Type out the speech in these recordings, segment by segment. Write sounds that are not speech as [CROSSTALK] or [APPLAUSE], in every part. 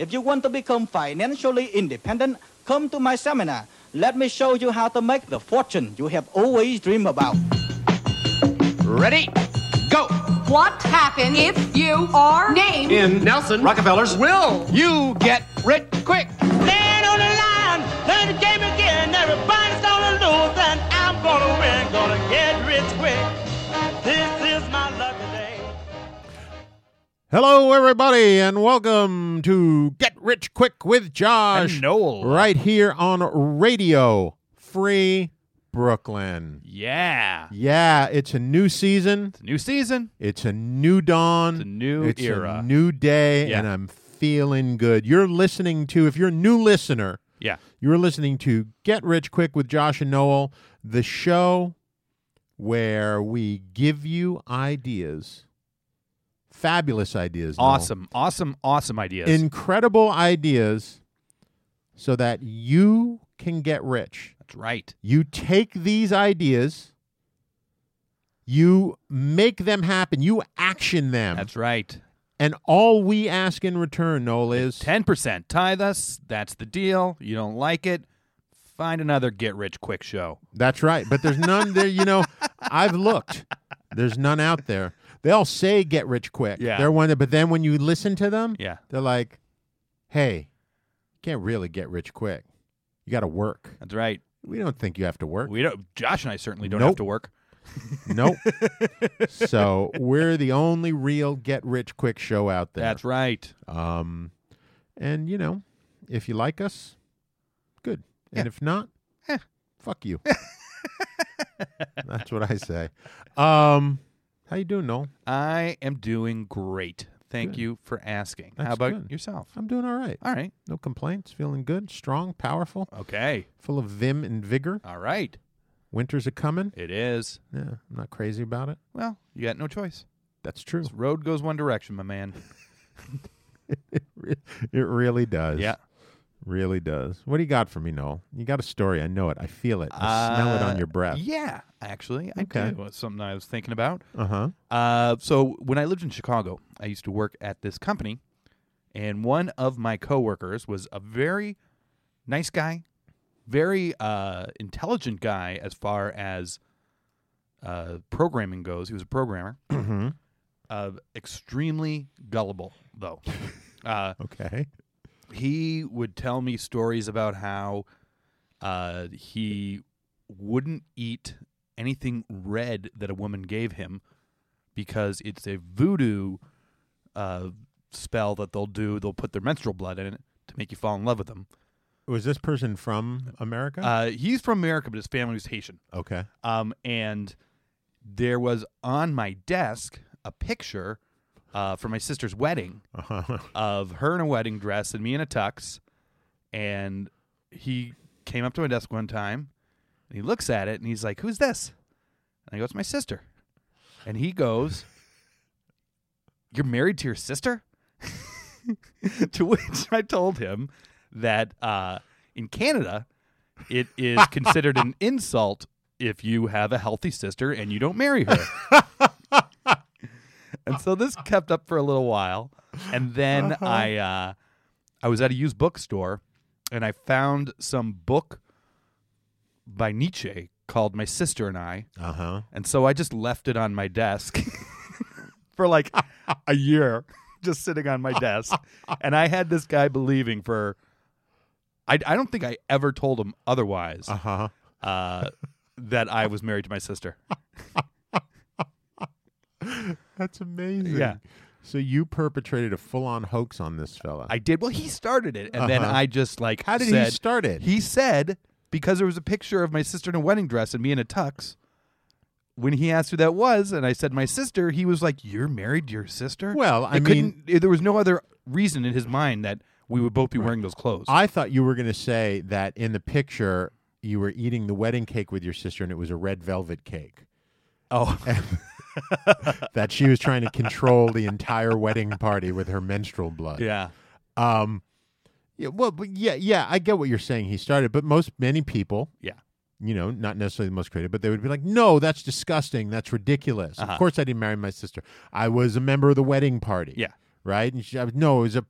If you want to become financially independent, come to my seminar. Let me show you how to make the fortune you have always dreamed about. Ready? Go! What happens if you are named In Nelson Rockefeller's will, you get rich quick. Stand on the line, play the game again. Everybody's gonna lose, and I'm gonna win. Gonna get rich quick. Hello, everybody, and welcome to Get Rich Quick with Josh. And Noel. Right here on Radio Free Brooklyn. Yeah. Yeah, it's a new season. New season. It's a new dawn. It's a new It's era. a new day, Yeah. and I'm feeling good. You're listening to, if you're a new listener, Yeah. you're listening to Get Rich Quick with Josh and Noel, the show where we give you ideas, fabulous ideas. Noel. Awesome. Awesome. Awesome ideas. incredible ideas so that you can get rich. That's right. You take these ideas, you make them happen, you action them. That's right. and all we ask in return, Noel, is 10% tithe us. That's the deal. You don't like it? Find another get rich quick show. that's right. But there's none there, you know, I've looked. There's none out there. They all say get rich quick. Yeah. They're one that, but then when you listen to them, Yeah. they're like, hey, you can't really get rich quick. You got to work. That's right. We don't think you have to work. We don't Josh and I certainly don't Nope. have to work. [LAUGHS] Nope. [LAUGHS] so we're the only real get rich quick show out there. That's right. Um, and you know, if you like us, good. And if not, Eh. fuck you. [LAUGHS] That's what I say. Um, how you doing, Noel? I am doing great. Thank Good. you for asking. That's How about good. yourself? I'm doing all right. All right. No complaints. Feeling good, strong, powerful, Okay. full of vim and vigor. All right. Winters are coming. It is. Yeah, I'm not crazy about it. Well, you got no choice. That's true. This road goes one direction, my man. [LAUGHS] It really does. Yeah. Really does. What do you got for me, Noel? You got a story. I know it. I feel it. I smell it on Uh, your breath. Yeah, actually, I Okay. do. It's something I was thinking about. Uh huh. Uh, so when I lived in Chicago, I used to work at this company, and one of my coworkers was a very nice guy, very uh, intelligent guy as far as uh, programming goes. He was a programmer. Mm-hmm. Uh, extremely gullible, though. [LAUGHS] uh, Okay. He would tell me stories about how uh, he wouldn't eat anything red that a woman gave him because it's a voodoo uh, spell that they'll do. They'll put their menstrual blood in it to make you fall in love with them. Was this person from America? Uh, he's from America, but his family was Haitian. okay. Um, and there was on my desk a picture uh, for my sister's wedding Uh-huh. [LAUGHS] of her in a wedding dress and me in a tux. And he came up to my desk one time and he looks at it and he's like, Who's this? And I go, It's my sister. And he goes, [LAUGHS] You're married to your sister? [LAUGHS] to which I told him that uh, in Canada, it is considered an insult if you have a healthy sister and you don't marry her. And so this kept up for a little while, and then I uh, I was at a used bookstore, and I found some book by Nietzsche called "My Sister and I," Uh huh. and so I just left it on my desk [LAUGHS] for like a year, just sitting on my desk, and I had this guy believing for. I, I don't think I ever told him otherwise Uh huh. uh, that I was married to my sister. [LAUGHS] That's amazing. Yeah. So you perpetrated a full-on hoax on this fella. I did. Well, he started it, and then Uh-huh. I just like How did said, he start it? He said because there was a picture of my sister in a wedding dress and me in a tux. When he asked who that was, and I said my sister, he was like, "You're married to your sister." Well, I It mean- couldn't- there was no other reason in his mind that we would both be wearing those clothes. I thought you were going to say that in the picture you were eating the wedding cake with your sister, and it was a red velvet cake. oh, [LAUGHS] That she was trying to control the entire wedding party with her menstrual blood. yeah, Um. Yeah. Well, but yeah, yeah. I get what you're saying. He started, but most many people, yeah. you know, not necessarily the most creative, but they would be like, "No, that's disgusting. That's ridiculous. Uh-huh. Of course, I didn't marry my sister. I was a member of the wedding party. Yeah. right? And she, I was- no, it was a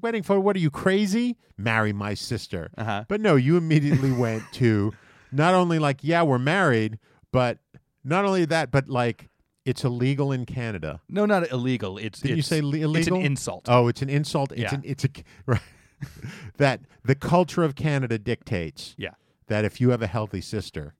wedding photo. What are you crazy? Marry my sister. Uh-huh. But no, you immediately [LAUGHS] went to not only like, yeah, we're married, but not only that, but like it's illegal in Canada. No, not illegal. It's Didn't you say le- illegal? It's an insult. Oh, it's an insult. It's Yeah. an it's a [LAUGHS] right. that the culture of Canada dictates Yeah. that if you have a healthy sister,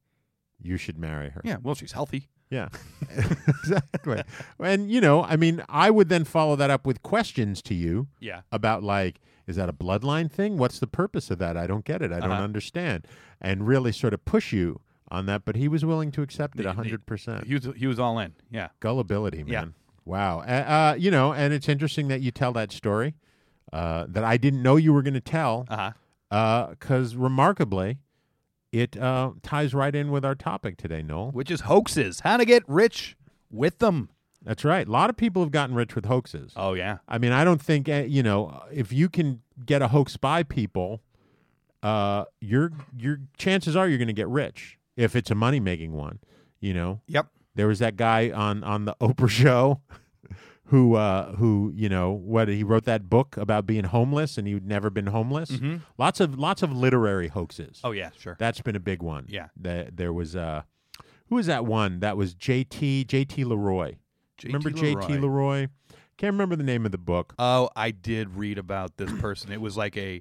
you should marry her. Yeah. Well, she's healthy. Yeah. [LAUGHS] exactly. And you know, I mean, I would then follow that up with questions to you Yeah. about like is that a bloodline thing? What's the purpose of that? I don't get it. I don't Uh-huh. understand. And really sort of push you on that, but he was willing to accept it the- 100%. He was he was all in. Yeah. Gullibility, man. Yeah. Wow. Uh, uh, you know, and it's interesting that you tell that story uh, that I didn't know you were going to tell Uh huh. because remarkably, it uh, ties right in with our topic today, Noel. Which is hoaxes. How to get rich with them. That's right. A lot of people have gotten rich with hoaxes. Oh yeah. I mean, I don't think uh, you know if you can get a hoax by people, uh, your your chances are you're going to get rich if it's a money making one. You know, Yep. there was that guy on on the Oprah show [LAUGHS] who uh, who you know what he wrote that book about being homeless and he'd never been homeless. Lots of lots of literary hoaxes. Mm-hmm. Oh yeah. Sure. That's been a big one. Yeah. That there was uh who was that one? That was JT JT Leroy. Remember JT Leroy? Can't remember the name of the book. Oh, I did read about this person. It was like a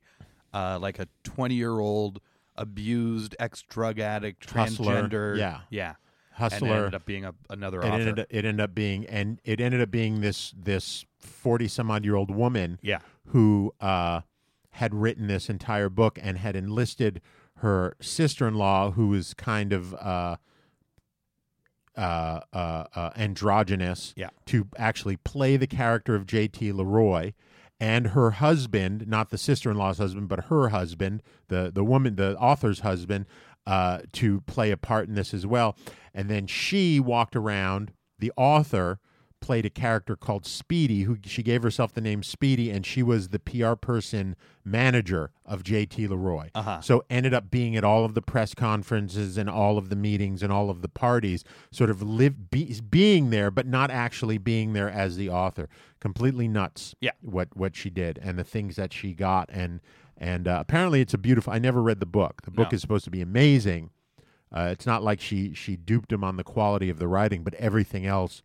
uh, like a twenty year old abused ex drug addict Hustler. transgender. Yeah. Yeah. Hustler. And ended up being a, another it author. ended, it ended up being and it ended up being this this 40 some odd year old woman Yeah. who uh, had written this entire book and had enlisted her sister-in-law who was kind of uh, uh, uh, uh, androgynous Yeah. to actually play the character of JT Leroy and her husband, not the sister-in-law's husband, but her husband, the the woman, the author's husband, uh, to play a part in this as well. And then she walked around. The author played a character called Speedy, who she gave herself the name Speedy, and she was the PR person manager of JT Leroy. Uh-huh. So ended up being at all of the press conferences and all of the meetings and all of the parties, sort of live be, being there, but not actually being there as the author. Completely nuts. Yeah. what what she did and the things that she got and and uh, apparently it's a beautiful. I never read the book. The book No. is supposed to be amazing. Uh, it's not like she she duped him on the quality of the writing, but everything else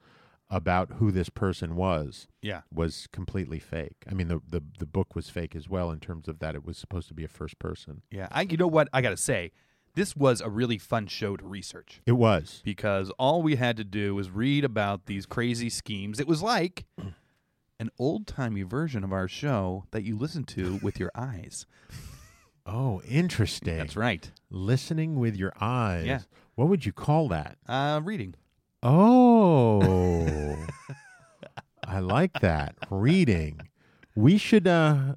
about who this person was Yeah. was completely fake. I mean, the, the the book was fake as well in terms of that it was supposed to be a first person. Yeah. I you know what I gotta say? This was a really fun show to research. It was. because all we had to do was read about these crazy schemes. It was like [CLEARS THROAT] an old timey version of our show that you listen to with your eyes. [LAUGHS] Oh, interesting. That's right. Listening with your eyes. Yeah. What would you call that? Uh, reading. Oh. I like that. Reading. We should uh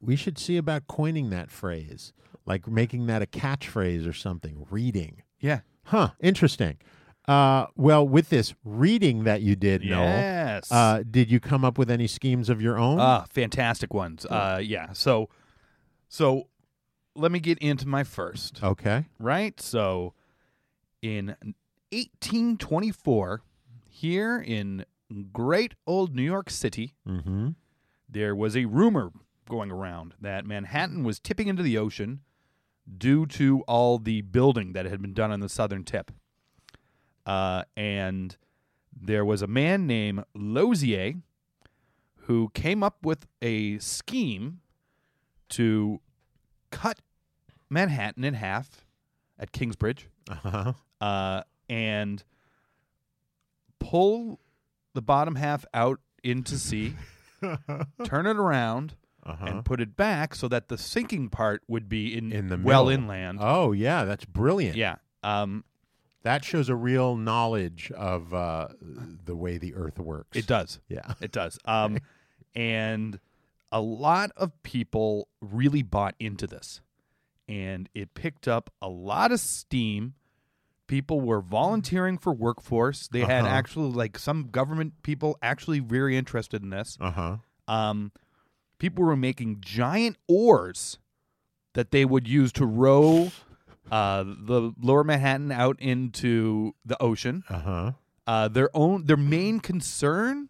we should see about coining that phrase. Like making that a catchphrase or something. Reading. Yeah. Huh, interesting. Uh well, with this reading that you did, Yes. Noel, uh did you come up with any schemes of your own? Ah, fantastic ones. Uh, yeah. So, so let me get into my first. okay. Right. So, in 1824, here in great old New York City, Mhm. there was a rumor going around that Manhattan was tipping into the ocean due to all the building that had been done on the southern tip. Uh, and there was a man named Lozier who came up with a scheme to cut Manhattan in half at Kingsbridge Uh-huh. uh, and pull the bottom half out into sea, [LAUGHS] turn it around, Uh-huh. and put it back so that the sinking part would be in, In the well middle. inland. Oh, yeah, that's brilliant. yeah. Um, That shows a real knowledge of uh, the way the earth works. it does. Yeah. [LAUGHS] It does. Um, and a lot of people really bought into this, and it picked up a lot of steam. People were volunteering for workforce. They had Uh-huh. actually like some government people actually very interested in this. Uh-huh. Um, people were making giant oars that they would use to row uh, the lower Manhattan out into the ocean. Uh-huh. Uh, their own their main concern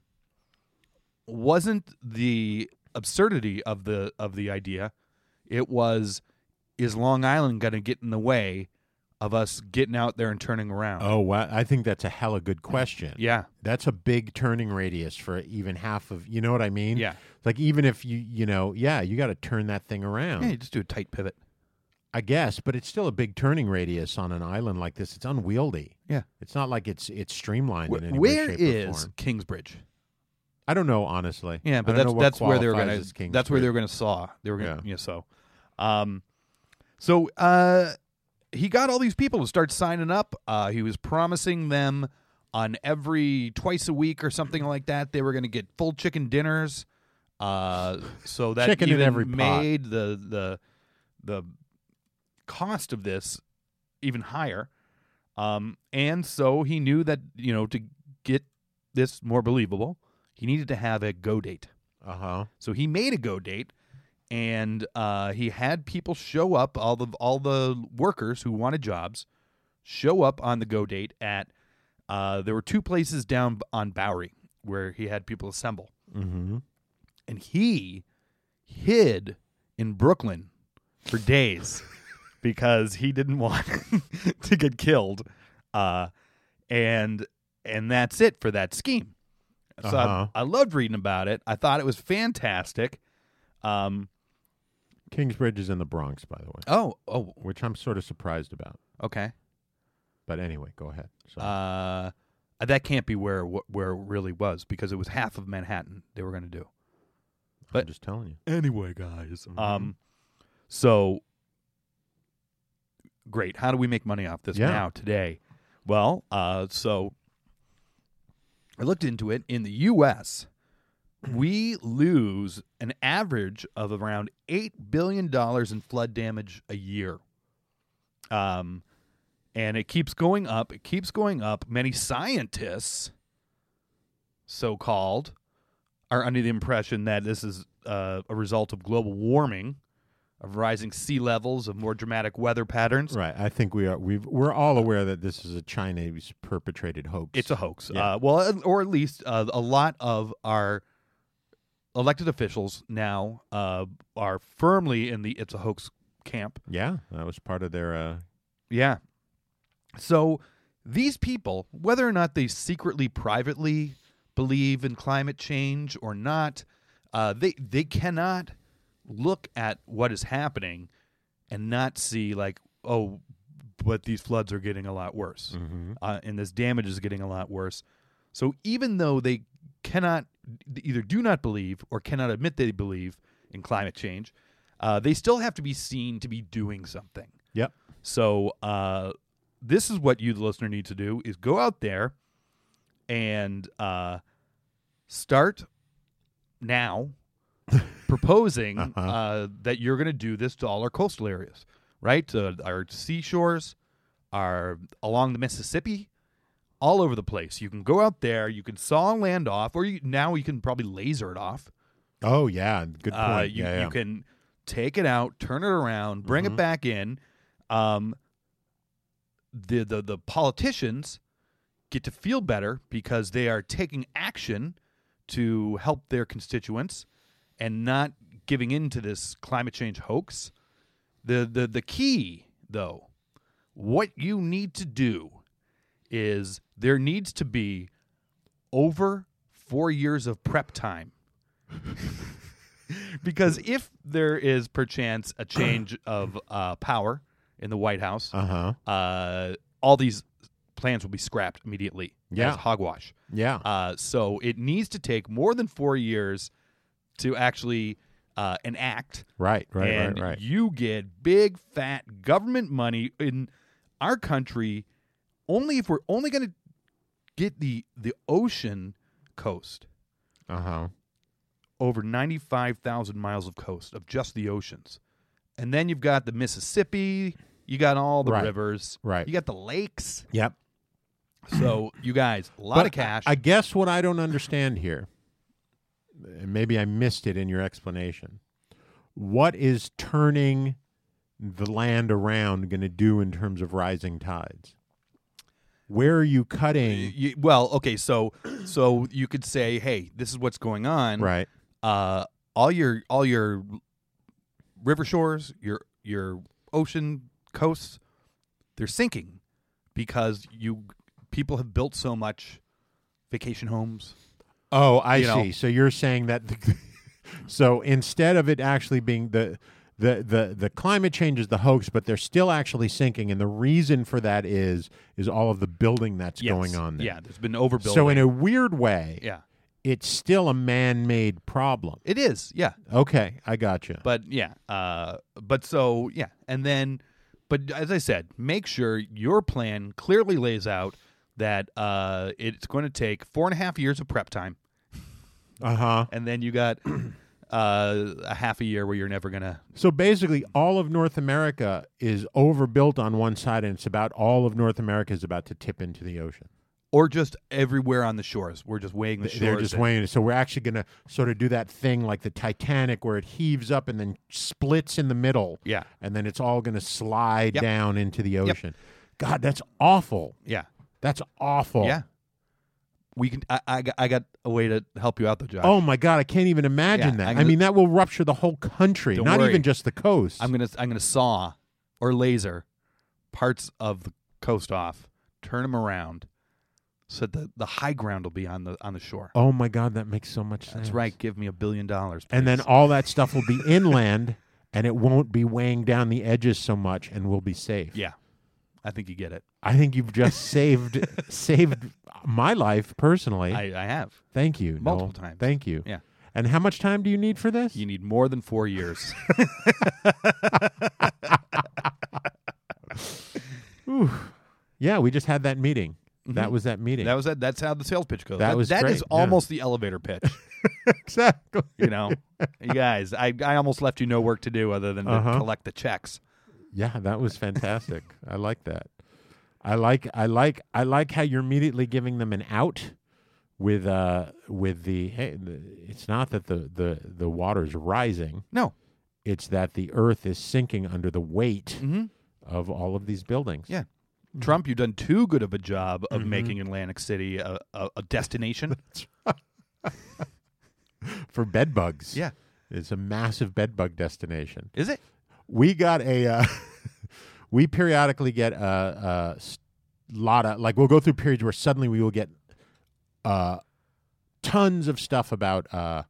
wasn't the absurdity of the of the idea. It was is Long Island going to get in the way of us getting out there and turning around? Oh, wow. I think that's a hella good question. Yeah. That's a big turning radius for even half of, you know what I mean? Yeah. Like even if you, you know, yeah, you got to turn that thing around. Yeah, you just do a tight pivot. I guess, but it's still a big turning radius on an island like this. It's unwieldy. Yeah. It's not like it's it's streamlined in any Where way, shape, or form. Kingsbridge? I don't know, honestly. Yeah, but that's know that's where they were gonna that's where they were gonna saw. They were gonna Yeah. yeah. so. Um so uh he got all these people to start signing up. Uh he was promising them on every twice a week or something like that they were gonna get full chicken dinners. Uh so that Chicken in even every pot. made the the the cost of this even higher. Um and so he knew that, you know, to get this more believable, he needed to have a go date. Uh-huh. So he made a go date, and uh, he had people show up. All the all the workers who wanted jobs show up on the go date at. Uh, there were two places down on Bowery where he had people assemble, Mm-hmm. and he hid in Brooklyn for days [LAUGHS] because he didn't want [LAUGHS] to get killed. Uh, and and that's it for that scheme. So I- Uh-huh. I, loved reading about it. I thought it was fantastic. Um, Kingsbridge is in the Bronx, by the way, oh, oh, which I'm sort of surprised about. okay. But anyway, go ahead. So, Uh, that can't be where wh- where it really was because it was half of Manhattan they were going to do. I'm but- just telling you. Anyway, guys. Mhm. Um, so great. How do we make money off this Yeah. now today? Well, uh, so I looked into it. In the U.S., we lose an average of around eight billion dollars in flood damage a year. Um, and it keeps going up. It keeps going up. Many scientists, so called, are under the impression that this is uh, a result of global warming, of rising sea levels, of more dramatic weather patterns. Right. I think we are. We've we're all aware that this is a Chinese perpetrated hoax. It's a hoax. Yeah. Uh, well, or at least uh, a lot of our elected officials now uh, are firmly in the "it's a hoax" camp. yeah. That was part of their. Uh, Yeah. So these people, whether or not they secretly, privately believe in climate change or not, uh, they they cannot look at what is happening and not see like, oh, but these floods are getting a lot worse, uh, and this damage is getting a lot worse. So even though they cannot either do not believe or cannot admit they believe in climate change, uh, they still have to be seen to be doing something. yep. So uh, this is what you, the listener, need to do: is go out there and uh, start now [LAUGHS] proposing uh, that you're going to do this to all our coastal areas, right? Our seashores, our along the Mississippi, all over the place. You can go out there, you can saw land off, or you, now you can probably laser it off. Oh yeah. Good point. Uh, you, yeah, yeah. you can take it out, turn it around, bring it back in. Um, the, the the politicians get to feel better because they are taking action to help their constituents and not giving in to this climate change hoax. The the the key though, what you need to do is there needs to be over 4 years of prep time [LAUGHS] because if there is perchance a change [CLEARS THROAT] of uh, power in the White House, Uh-huh. uh, all these plans will be scrapped immediately Yeah. as hogwash. Yeah. Uh, so it needs to take more than four years to actually uh, enact. right. Right. right. Right. You get big fat government money in our country. Only if we're only going to get the the ocean coast Uh huh. over 95,000 miles of coast of just the oceans. And then you've got the Mississippi, you got all the Right. rivers, Right. You got the lakes. Yep. So, you guys, a lot of cash. I guess what I don't understand here, and maybe I missed it in your explanation. What is turning the land around going to do in terms of rising tides? Where are you cutting? You, well, okay, so so you could say, hey, this is what's going on. Right. Uh, all your all your river shores, your your ocean coasts, they're sinking because you people have built so much vacation homes. Oh, I You know. see. So you're saying that. [LAUGHS] so instead of it actually being the the the the climate change is the hoax, but they're still actually sinking, and the reason for that is is all of the building that's Yes. going on there. Yeah, there's been overbuilding. So in a weird way, yeah, it's still a man-made problem. it is. Yeah, Okay, I got you. But yeah, uh, but so yeah, and then, but as I said, make sure your plan clearly lays out that uh, it's going to take four and a half years of prep time, Uh huh. and then you got [CLEARS THROAT] uh, a half a year where you're never gonna. So basically, all of North America is overbuilt on one side, and it's about all of North America is about to tip into the ocean. Or just everywhere on the shores. We're just weighing the shores. They're just and- weighing it. So we're actually going to sort of do that thing like the Titanic, where it heaves up and then splits in the middle. Yeah. and then it's all going to slide Yep. down into the ocean. God, that's awful. Yeah, That's awful. yeah. We can. I, I got. I got a way to help you out, though, Josh. Oh my God, I can't even imagine Yeah, that. I gonna- mean, that will rupture the whole country, Don't not worry. even just the coast. I'm gonna. I'm gonna saw or laser parts of the coast off, turn them around, so that the, the high ground will be on the on the shore. oh my God, that makes so much sense. That's right. Give me a billion dollars. And then please. all that stuff will be [LAUGHS] inland, and it won't be weighing down the edges so much, and we'll be safe. yeah, I think you get it. I think you've just saved [LAUGHS] saved my life personally. I, I have. Thank you. Multiple Noel. times. Thank you. Yeah. And how much time do you need for this? You need more than four years. [LAUGHS] yeah, we just had that meeting. That was that meeting. Mm-hmm. that was that. That's how the sales pitch goes. That was that is yeah. almost the elevator pitch. [LAUGHS] exactly. You know, you guys. I I almost left you no work to do other than Uh-huh. collect the checks. Yeah, that was fantastic. I like that. I like I like I like how you're immediately giving them an out with uh with the hey the, it's not that the the the water's rising. No. It's that the earth is sinking under the weight Mm-hmm. of all of these buildings. Yeah. Trump, you've done too good of a job of Mm-hmm. making Atlantic City a, a, a destination. [LAUGHS] [LAUGHS] For bed bugs. yeah. It's a massive bed bug destination. Is it? We got a uh, [LAUGHS] we periodically get a lot of like we'll go through periods where suddenly we will get uh tons of stuff about uh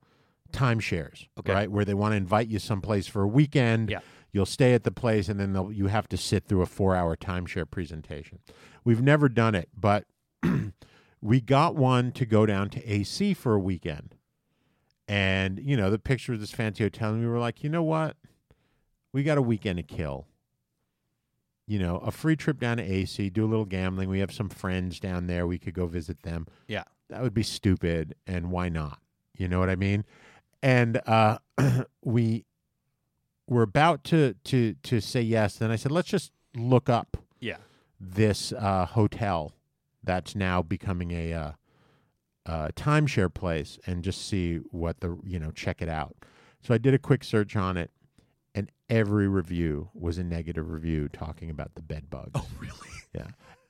timeshares Okay. right? Where they want to invite you someplace for a weekend. Yeah. you'll stay at the place and then they'll, you have to sit through a four hour timeshare presentation. We've never done it but [CLEARS THROAT] we got one to go down to ac for a weekend. And you know the picture of this fancy hotel and we were like you know what we got a weekend to kill. You know, a free trip down to AC, do a little gambling. We have some friends down there. We could go visit them. Yeah. That would be stupid. And why not? You know what I mean? And uh, [CLEARS THROAT] we were about to, to, to say yes. Then I said, let's just look up Yeah. this uh, hotel that's now becoming a uh, uh, timeshare place and just see what the you know check it out. So I did a quick search on it, and every review was a negative review talking about the bed bugs. Oh, really? [LAUGHS] Yeah.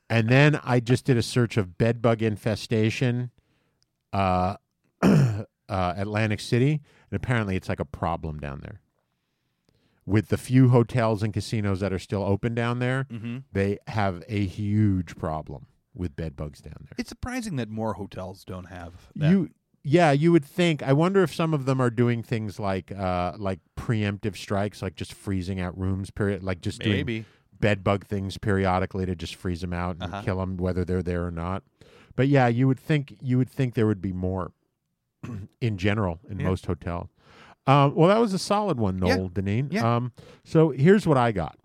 And then I just did a search of bed bug infestation, uh, [CLEARS THROAT] uh, Atlantic City, and apparently it's like a problem down there. With the few hotels and casinos that are still open down there, Mm-hmm. they have a huge problem with bed bugs down there. It's surprising that more hotels don't have that. You, yeah, you would think. I wonder if some of them are doing things like, uh, like preemptive strikes, like just freezing out rooms, period, like just doing Maybe. bed bug things periodically to just freeze them out and Uh-huh. kill them, whether they're there or not. But yeah, you would think you would think there would be more [CLEARS THROAT] in general in Yeah. most hotels. Um, well, that was a solid one, Yeah. Noel Deneen. Yeah. Um, so here's what I got.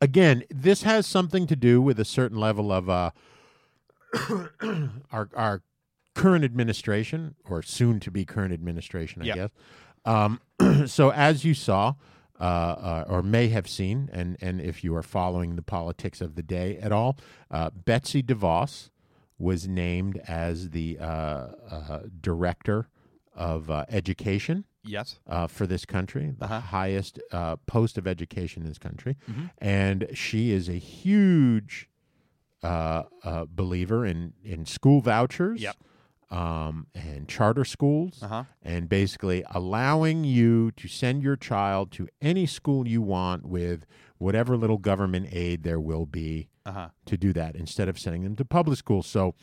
Again, this has something to do with a certain level of uh, [COUGHS] our our current administration or soon to be current administration, I Yeah. guess. Um, [CLEARS THROAT] so as you saw, uh, uh, or may have seen, and and if you are following the politics of the day at all, uh, Betsy DeVos was named as the uh, uh, director of uh, education Yes. uh, for this country, the Uh-huh. highest uh, post of education in this country, Mhm. and she is a huge uh, uh, believer in in school vouchers. Yep. Um, and charter schools, Uh-huh. and basically allowing you to send your child to any school you want with whatever little government aid there will be Uh-huh. to do that instead of sending them to public schools. So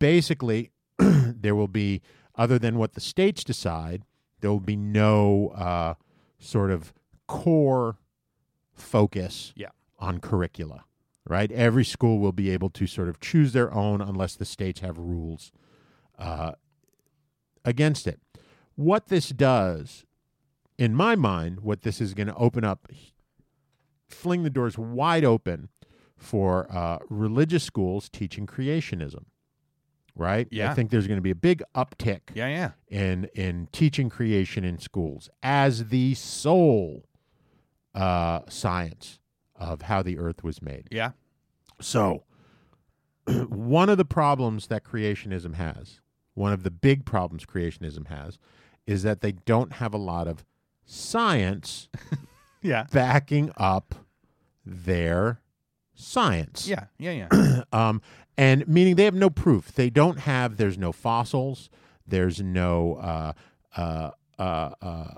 basically, [CLEARS THROAT] there will be, other than what the states decide, there will be no uh, sort of core focus Yeah. on curricula, right? Every school will be able to sort of choose their own unless the states have rules uh, against it. What this does, in my mind, what this is going to open up, fling the doors wide open for uh, religious schools teaching creationism. Right? Yeah. I think there's going to be a big uptick Yeah, yeah. in in teaching creation in schools as the sole uh, science of how the earth was made. Yeah. So, [CLEARS THROAT] one of the problems that creationism has, one of the big problems creationism has, is that they don't have a lot of science [LAUGHS] Yeah. backing up their science. Yeah. Yeah, yeah. [CLEARS THROAT] Um, and meaning they have no proof. They don't have. There's no fossils. There's no uh, uh, uh, uh,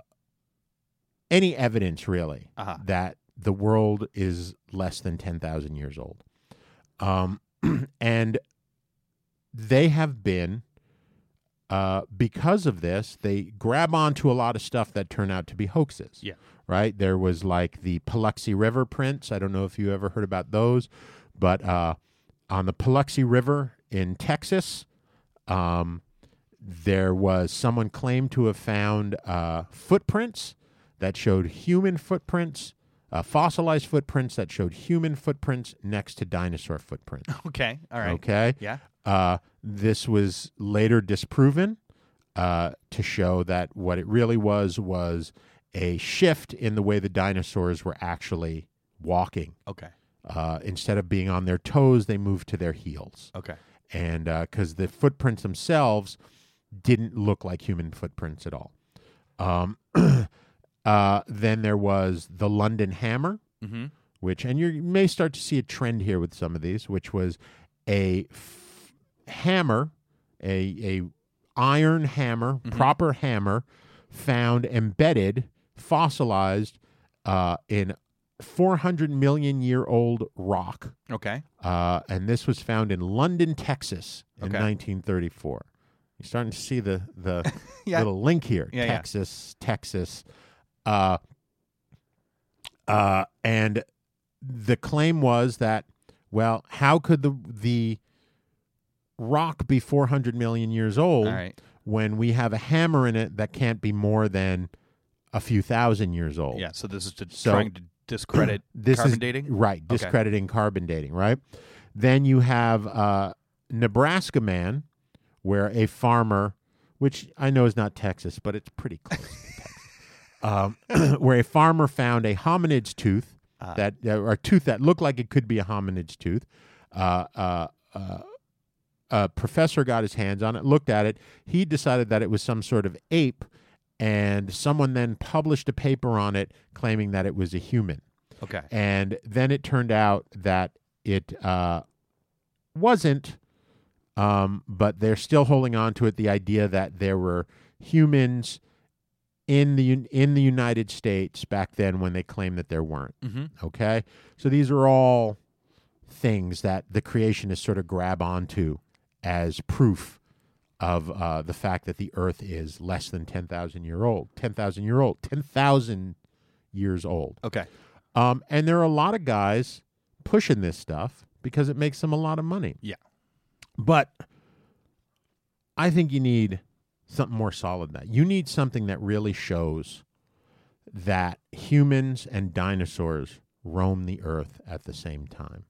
any evidence really Uh-huh. that the world is less than ten thousand years old. Um, [CLEARS THROAT] and they have been. Uh, because of this, they grab onto a lot of stuff that turn out to be hoaxes Yeah. right? There was like the Paluxy River prints. I don't know if you ever heard about those, but uh, on the Paluxy River in Texas, um, there was someone claimed to have found uh, footprints that showed human footprints, uh, fossilized footprints that showed human footprints next to dinosaur footprints. [LAUGHS] okay. All right. Okay. Yeah. Uh, this was later disproven uh, to show that what it really was was a shift in the way the dinosaurs were actually walking. Okay. Uh, instead of being on their toes, they moved to their heels. Okay. And because the footprints themselves didn't look like human footprints at all. Um, [CLEARS THROAT] uh, then there was the London Hammer, Mm-hmm. which, and you may start to see a trend here with some of these, which was a f- hammer, a a iron hammer, proper hammer, found embedded, fossilized uh, in 400 million year old rock, Okay. uh, and this was found in London, Texas, in Okay. 1934. You're starting to see the the [LAUGHS] Yeah. little link here, Yeah, yeah. Texas, Texas, uh, uh, and the claim was that, well, how could the the rock be 400 million years old right. when we have a hammer in it that can't be more than a few thousand years old? Yeah. So this is to So- trying to discredit [CLEARS THROAT] this carbon is dating. right Okay. discrediting carbon dating right then you have uh, nebraska man where a farmer which i know is not texas but it's pretty close [LAUGHS] um, [CLEARS THROAT] where a farmer found a hominid's tooth Ah. that uh, or a tooth that looked like it could be a hominid's tooth uh, uh, uh, a professor got his hands on it looked at it he decided that it was some sort of ape and someone then published a paper on it claiming that it was a human Okay. and then it turned out that it uh, wasn't, um, but they're still holding on to it. The idea that there were humans in the in the United States back then when they claimed that there weren't. Mm-hmm. Okay, so these are all things that the creationists sort of grab onto as proof of uh, the fact that the Earth is less than ten thousand year old, ten thousand year old, ten thousand years old. Okay. Um, and there are a lot of guys pushing this stuff because it makes them a lot of money. Yeah. But I think you need something more solid than that. You need something that really shows that humans and dinosaurs roam the earth at the same time.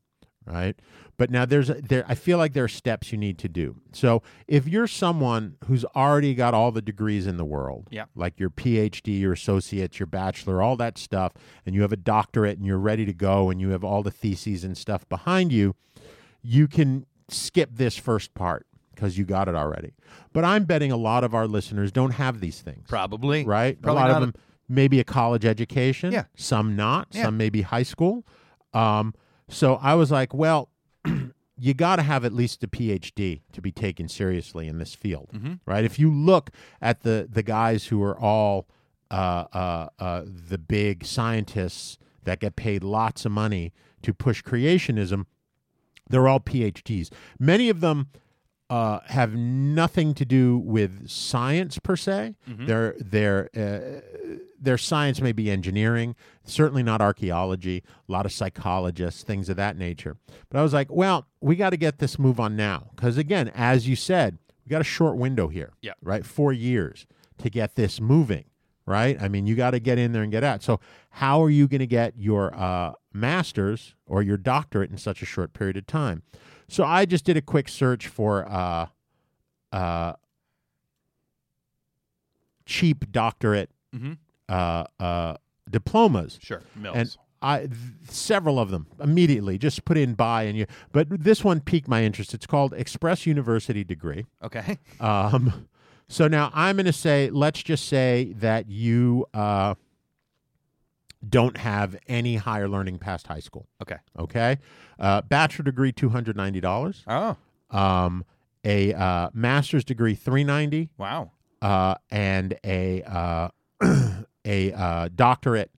Right? But now there's there I feel like there are steps you need to do. So if you're someone who's already got all the degrees in the world, Yeah. like your PhD, your associates, your bachelor, all that stuff, and you have a doctorate and you're ready to go and you have all the theses and stuff behind you, you can skip this first part because you got it already. But I'm betting a lot of our listeners don't have these things. Probably. Right? Probably a lot of them maybe a college education. Yeah. Some not. Yeah. Some maybe high school. Um, so I was like, well, [CLEARS THROAT] you got to have at least a PhD to be taken seriously in this field, right? If you look at the the guys who are all uh, uh, uh, the big scientists that get paid lots of money to push creationism, they're all PhDs. Many of them uh, have nothing to do with science per se. Their their uh, their science may be engineering, certainly not archaeology. A lot of psychologists, things of that nature. But I was like, well, we got to get this move on now because again, as you said, we got a short window here. Yeah. right, four years to get this moving. Right, I mean, you got to get in there and get out. So, how are you going to get your uh, master's or your doctorate in such a short period of time? So I just did a quick search for uh, uh, cheap doctorate Mhm. uh, uh, diplomas, Sure. Mills. and I th- several of them immediately just put in buy and you. But this one piqued my interest. It's called Express University Degree. okay. [LAUGHS] Um, so now I'm going to say, let's just say that you uh, don't have any higher learning past high school. Okay. Okay, uh, bachelor degree two hundred ninety dollars. Oh. Um, a uh, master's degree three ninety, Wow. uh, and a uh, [CLEARS THROAT] a uh, doctorate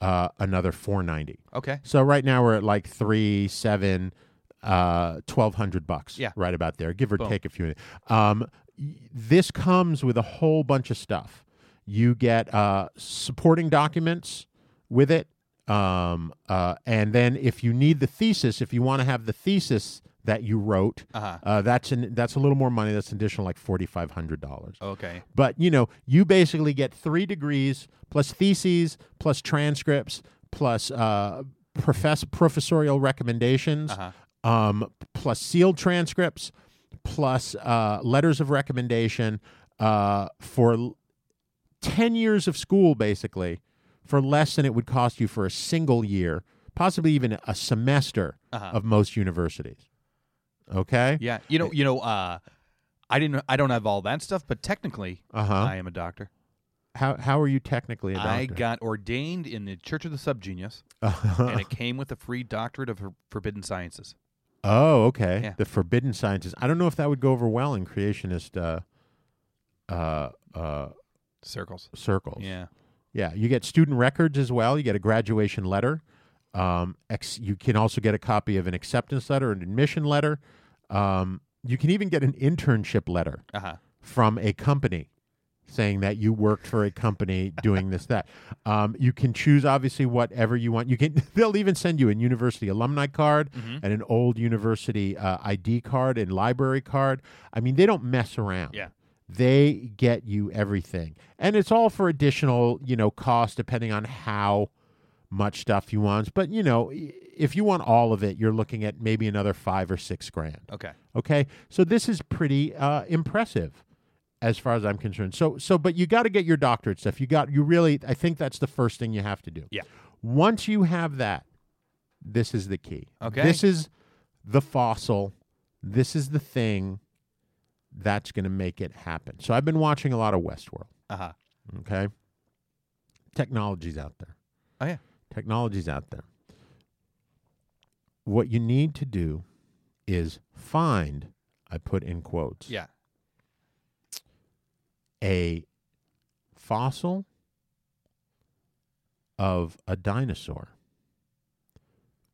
uh, another four ninety. Okay. So right now we're at like three, seven, uh, twelve hundred bucks. Yeah. right about there, give or Boom. take a few. Um, this comes with a whole bunch of stuff. You get uh, supporting documents with it, um, uh, and then if you need the thesis, if you want to have the thesis that you wrote, Uh-huh. uh, that's an, that's a little more money. That's an additional like forty five hundred dollars. Okay. But you know, you basically get three degrees plus theses plus transcripts plus uh, profess- professorial recommendations, Uh-huh. um, plus sealed transcripts, plus uh, letters of recommendation uh, for ten years of school, basically, for less than it would cost you for a single year, possibly even a semester Uh-huh. of most universities. Okay. Yeah. You know. You know. Uh, I didn't. I don't have all that stuff, but technically, Uh huh. I am a doctor. How how are you technically a doctor? I got ordained in the Church of the Subgenius, and it came with a free doctorate of forbidden sciences. Oh, okay. Yeah. The forbidden sciences. I don't know if that would go over well in creationist uh, uh, uh, Circles. circles. Yeah. Yeah. You get student records as well. You get a graduation letter. Um, ex- you can also get a copy of an acceptance letter, an admission letter. Um, you can even get an internship letter Uh huh. from a company saying that you worked for a company [LAUGHS] doing this that um, you can choose obviously whatever you want you can [LAUGHS] they'll even send you a university alumni card Mm-hmm. and an old university uh, id card and library card i mean they don't mess around Yeah. They get you everything and it's all for additional you know cost depending on how much stuff you want but you know if you want all of it you're looking at maybe another five or six grand Okay. Okay, so this is pretty uh, impressive as far as I'm concerned. So, so, but you got to get your doctorate stuff. You got, you really, I think that's the first thing you have to do. Yeah. Once you have that, this is the key. Okay. This is the fossil. This is the thing that's going to make it happen. So I've been watching a lot of Westworld. Uh huh. Okay. Technology's out there. Oh yeah. Technology's out there. What you need to do is find, I put in quotes, Yeah. a fossil of a dinosaur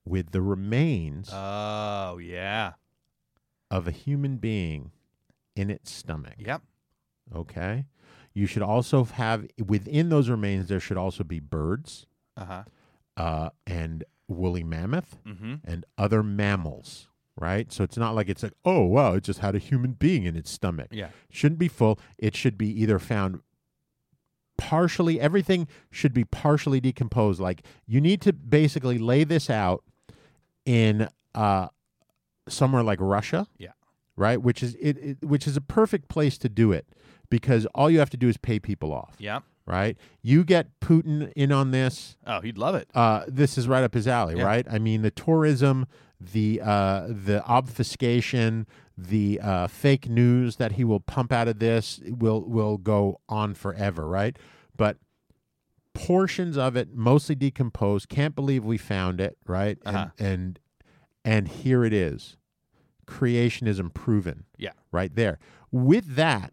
with the remains Oh yeah. of a human being in its stomach. Yep. Okay. You should also have within those remains there should also be birds Uh huh. uh, and woolly mammoth Mm-hmm. and other mammals. Right, so it's not like it's like, oh wow, it just had a human being in its stomach. Yeah. shouldn't be full. It should be either found partially. Everything should be partially decomposed. Like you need to basically lay this out in uh, somewhere like Russia. Yeah. Right, which is it, it, which is a perfect place to do it because all you have to do is pay people off. Yep. Right, you get Putin in on this Oh, he'd love it. uh, this is right up his alley, Yeah. right? I mean, the tourism, the uh, the obfuscation, the uh, fake news that he will pump out of this will will go on forever, right? But portions of it, mostly decomposed. Can't believe we found it, right? Uh-huh. And, and and here it is. Creationism proven Yeah. right there. With that,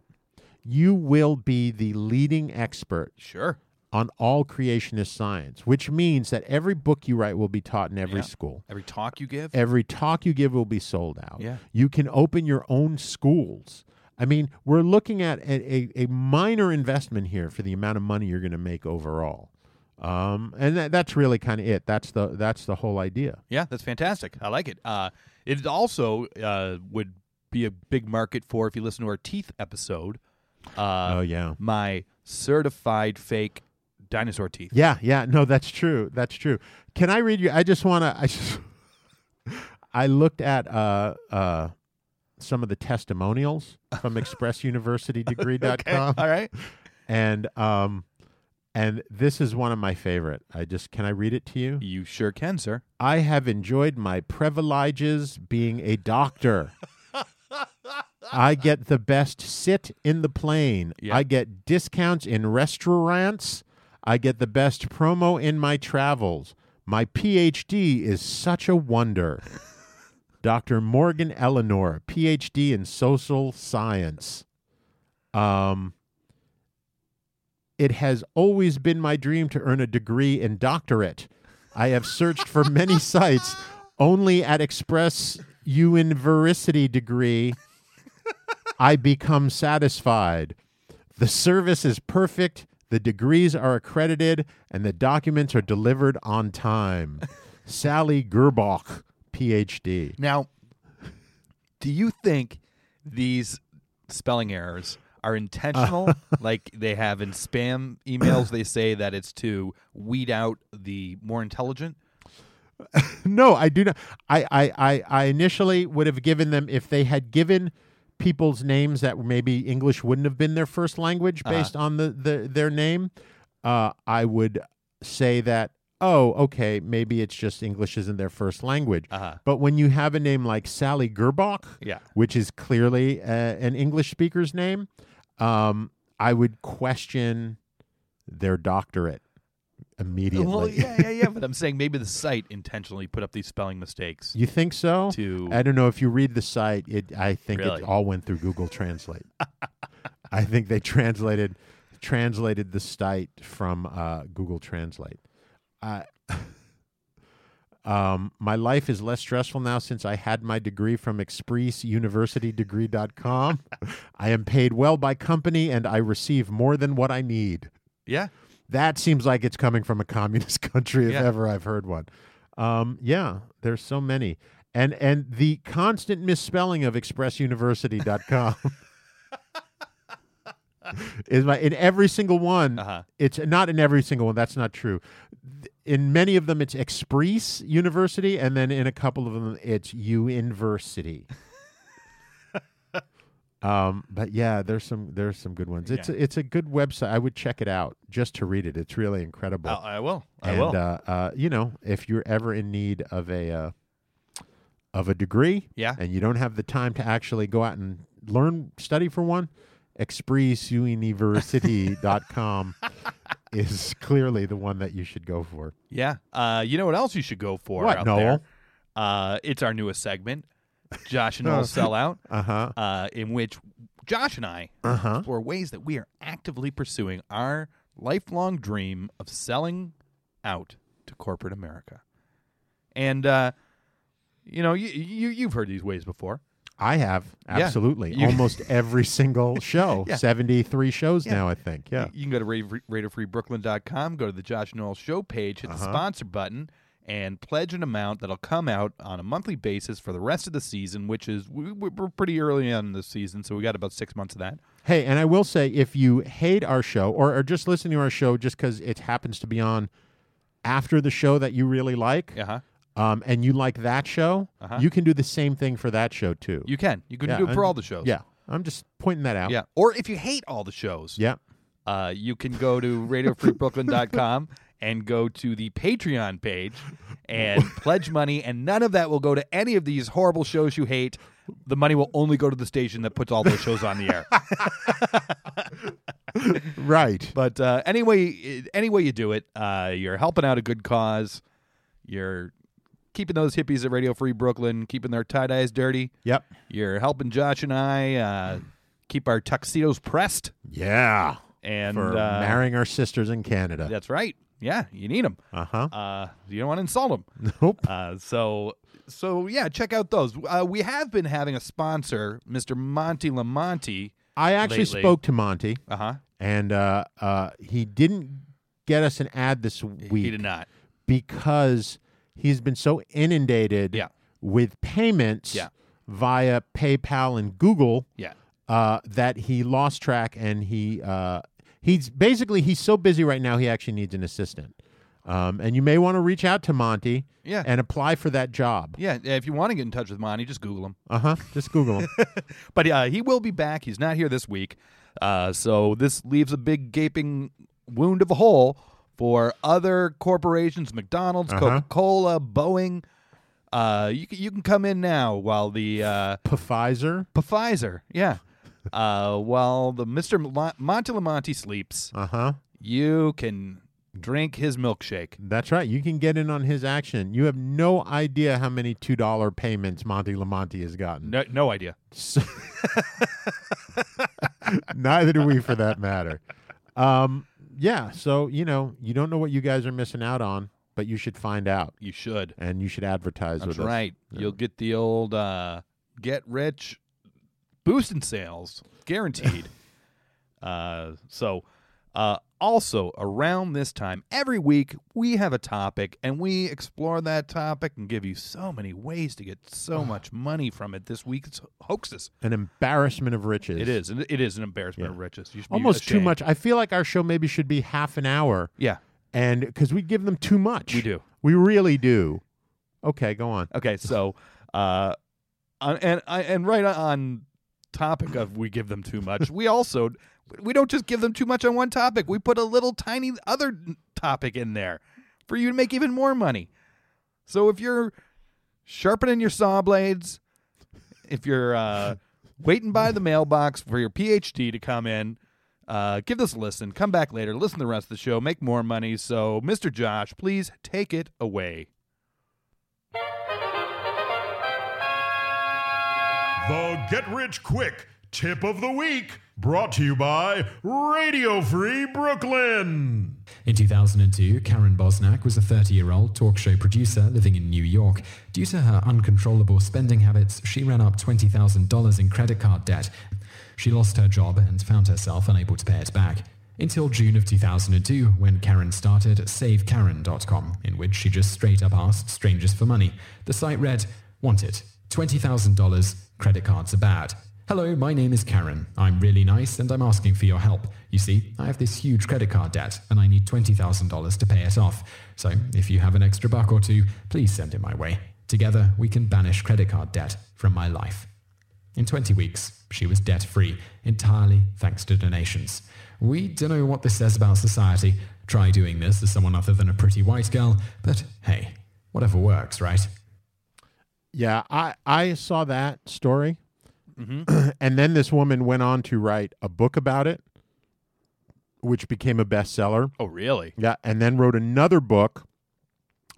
you will be the leading expert Sure. on all creationist science, which means that every book you write will be taught in every Yeah. school. Every talk you give. Every talk you give will be sold out. Yeah. You can open your own schools. I mean, we're looking at a, a, a minor investment here for the amount of money you're going to make overall. Um, and that, that's really kind of it. That's the that's the whole idea. Yeah, that's fantastic. I like it. Uh, it also uh, would be a big market for if you listen to our teeth episode. Uh, oh yeah. my certified fake dinosaur teeth. Yeah, yeah, no, that's true. That's true. Can I read you? I just want to. I just. [LAUGHS] I looked at uh, uh, some of the testimonials from [LAUGHS] ExpressUniversityDegree.com, All right. and um, and this is one of my favorite. I just can I read it to you? You sure can, sir. I have enjoyed my privileges being a doctor. [LAUGHS] I get the best sit in the plane. Yeah. I get discounts in restaurants. I get the best promo in my travels. My PhD is such a wonder. [LAUGHS] Dr. Morgan Eleanor, PhD in social science. Um, it has always been my dream to earn a degree in doctorate. I have searched for many [LAUGHS] sites only at Express University degree. I become satisfied. The service is perfect, the degrees are accredited, and the documents are delivered on time. Sally Gerbach, PhD. Now, do you think these spelling errors are intentional? [LAUGHS] like they have in spam emails, they say that it's to weed out the more intelligent. [LAUGHS] No, I do not. I, I, I, I initially would have given them if they had given people's names that maybe English wouldn't have been their first language based on the, the their name. Uh, I would say that oh, okay, maybe it's just English isn't their first language. Uh-huh. But when you have a name like Sally Gerbach, Yeah. which is clearly uh, an English speaker's name, um, I would question their doctorate immediately. Well, yeah, yeah, yeah. But I'm [LAUGHS] saying maybe the site intentionally put up these spelling mistakes. You think so? To- I don't know if you read the site. It I think Really? it all went through Google Translate. [LAUGHS] I think they translated translated the site from uh, Google Translate. I um, my life is less stressful now since I had my degree from expressuniversitydegree.com. [LAUGHS] I am paid well by company and I receive more than what I need. Yeah. That seems like it's coming from a communist [LAUGHS] country if Yeah. ever I've heard one. Um, yeah, there's so many. And and the constant misspelling of expressuniversity.com [LAUGHS] is my in every single one. Uh-huh. It's not in every single one. That's not true. In many of them, it's Express University, and then in a couple of them, it's University. [LAUGHS] um, but yeah, there's some there's some good ones. It's Yeah. a, it's a good website. I would check it out just to read it. It's really incredible. I, I will. I and will. Uh, uh, you know, if you're ever in need of a uh, of a degree, Yeah. and you don't have the time to actually go out and learn study for one, expressuniversity.com [LAUGHS] is clearly the one that you should go for. yeah. Uh, you know what else you should go for? What, out Noel? there? Uh, it's our newest segment, Josh and Noel [LAUGHS] sell out. [LAUGHS] Uh-huh. uh, in which Josh and I Uh-huh. explore ways that we are actively pursuing our lifelong dream of selling out to corporate America. And uh, you know, you, you you've heard these ways before. I have Yeah. absolutely You- almost every single [LAUGHS] show. Yeah. Seventy three shows Yeah. now, I think. Yeah. You can go to radiofreebrooklyn.com, go to the Josh Noel Show page, hit the Uh-huh. sponsor button, and pledge an amount that'll come out on a monthly basis for the rest of the season, which is we, we're pretty early on in the season, so we got about six months of that. Hey, and I will say, if you hate our show or are just listening to our show just because it happens to be on after the show that you really like, Uh-huh. Um, and you like that show, Uh-huh. you can do the same thing for that show too. You can. You can Yeah, do it for I'm- all the shows. Yeah, I'm just pointing that out. Yeah. Or if you hate all the shows, yeah. uh, you can go to radiofreebrooklyn.com [LAUGHS] and go to the Patreon page and pledge money, and none of that will go to any of these horrible shows you hate. The money will only go to the station that puts all those shows on the air. [LAUGHS] Right. but uh, anyway, any way you do it, uh, you're helping out a good cause. You're keeping those hippies at Radio Free Brooklyn, keeping their tie dyes dirty. Yep. You're helping Josh and I uh, keep our tuxedos pressed. Yeah. And For uh, marrying our sisters in Canada. That's right. Yeah, you need them. Uh-huh. Uh, you don't want to insult them. Nope. Uh, so, so yeah, check out those. Uh, we have been having a sponsor, Mr. Monty Lamonti. I actually lately. spoke to Monty, Uh huh. and uh, uh, he didn't get us an ad this week He did not. because he's been so inundated Yeah. with payments Yeah. via PayPal and Google Yeah. uh, that he lost track and he uh, he's basically he's so busy right now he actually needs an assistant. Um, and you may want to reach out to Monty Yeah. and apply for that job. Yeah. If you want to get in touch with Monty, just Google him. Uh huh. Just Google him. [LAUGHS] But uh, he will be back. He's not here this week. Uh, so this leaves a big gaping wound of a hole for other corporations, McDonald's, Uh-huh. Coca Cola, Boeing. Uh, you can, you can come in now while the uh, Pfizer. Pfizer, yeah. Uh, while the Mister La- Monte Lamonte sleeps, Uh huh. you can drink his milkshake. That's right. You can get in on his action. You have no idea how many two dollar payments Monty Lamonti has gotten. No, no idea. So- [LAUGHS] Neither do we, for that matter. Um, yeah. So you know, you don't know what you guys are missing out on, but you should find out, You should. and you should advertise That's with us. right. You'll get the old uh, get rich boost in sales, guaranteed. [LAUGHS] uh, so, uh, also around this time every week we have a topic and we explore that topic and give you so many ways to get so much money from it. This week it's hoaxes. An embarrassment of riches. It is. It is an embarrassment Yeah. of riches. You should be almost too ashamed. much. I feel like our show maybe should be half an hour, Yeah. and because we give them too much. We do. We really do. Okay, go on. Okay, [LAUGHS] so uh, on- and I and right on topic of we give them too much. we also we don't just give them too much on one topic. We put a little tiny other topic in there for you to make even more money. So if you're sharpening your saw blades, if you're uh, [LAUGHS] waiting by the mailbox for your PhD to come in. Uh, give this a listen. Come back later. Listen to the rest of the show. Make more money. So, Mr. Josh, please take it away. The Get Rich Quick Tip of the Week, brought to you by Radio Free Brooklyn. In 2002, Karen Bosnak was a 30 year old talk show producer living in New York. Due to her uncontrollable spending habits, she ran up $20,000 in credit card debt. She lost her job and found herself unable to pay it back. Until June of 2002, when Karen started SaveKaren.com, in which she just straight up asked strangers for money. The site read, Want it? $20,000, credit cards are bad. Hello, my name is Karen. I'm really nice and I'm asking for your help. You see, I have this huge credit card debt and I need $20,000 to pay it off. So if you have an extra buck or two, please send it my way. Together, we can banish credit card debt from my life. In 20 weeks, she was debt free, entirely thanks to donations. We don't know what this says about society. Try doing this as someone other than a pretty white girl, but hey, whatever works, right? Yeah, I I saw that story, Mm-hmm. [CLEARS THROAT] and then this woman went on to write a book about it, which became a bestseller. Oh, really? Yeah, and then wrote another book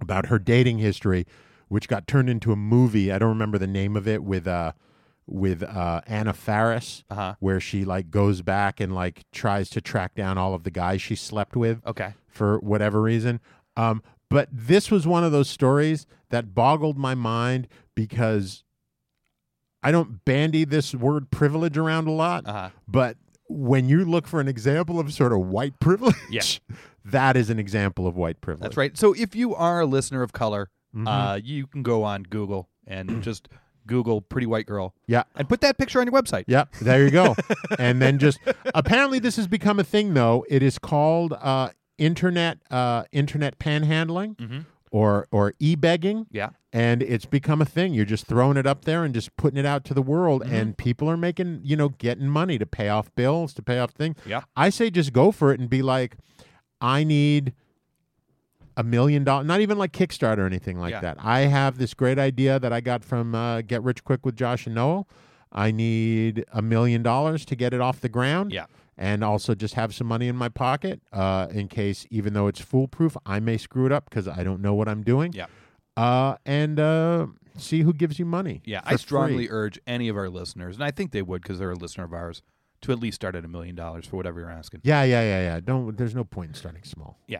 about her dating history, which got turned into a movie. I don't remember the name of it with uh with uh Anna Faris, Uh-huh. where she like goes back and like tries to track down all of the guys she slept with Okay. for whatever reason. Um, but this was one of those stories that boggled my mind because I don't bandy this word privilege around a lot, Uh-huh. but when you look for an example of sort of white privilege, Yeah. [LAUGHS] that is an example of white privilege. That's right. So if you are a listener of color, Mm-hmm. uh, you can go on Google and [CLEARS THROAT] just Google pretty white girl Yeah. and put that picture on your website. Yeah. there you go. [LAUGHS] and then just apparently this has become a thing though. It is called uh, internet uh, internet panhandling or or e-begging. Yeah. and it's become a thing. You're just throwing it up there and just putting it out to the world, Mm-hmm. and people are making, you know, getting money to pay off bills, to pay off things. Yeah. I say just go for it and be like, I need a million dollars, not even like Kickstarter or anything like Yeah. that. I have this great idea that I got from uh, Get Rich Quick with Josh and Noel. I need a million dollars to get it off the ground. Yeah. And also just have some money in my pocket uh, in case, even though it's foolproof, I may screw it up because I don't know what I'm doing. Yeah. uh, and uh, see who gives you money. Yeah, I strongly free. urge any of our listeners, and I think they would because they're a listener of ours, to at least start at a million dollars for whatever you're asking. Yeah, yeah, yeah, yeah. Don't. There's no point in starting small. Yeah.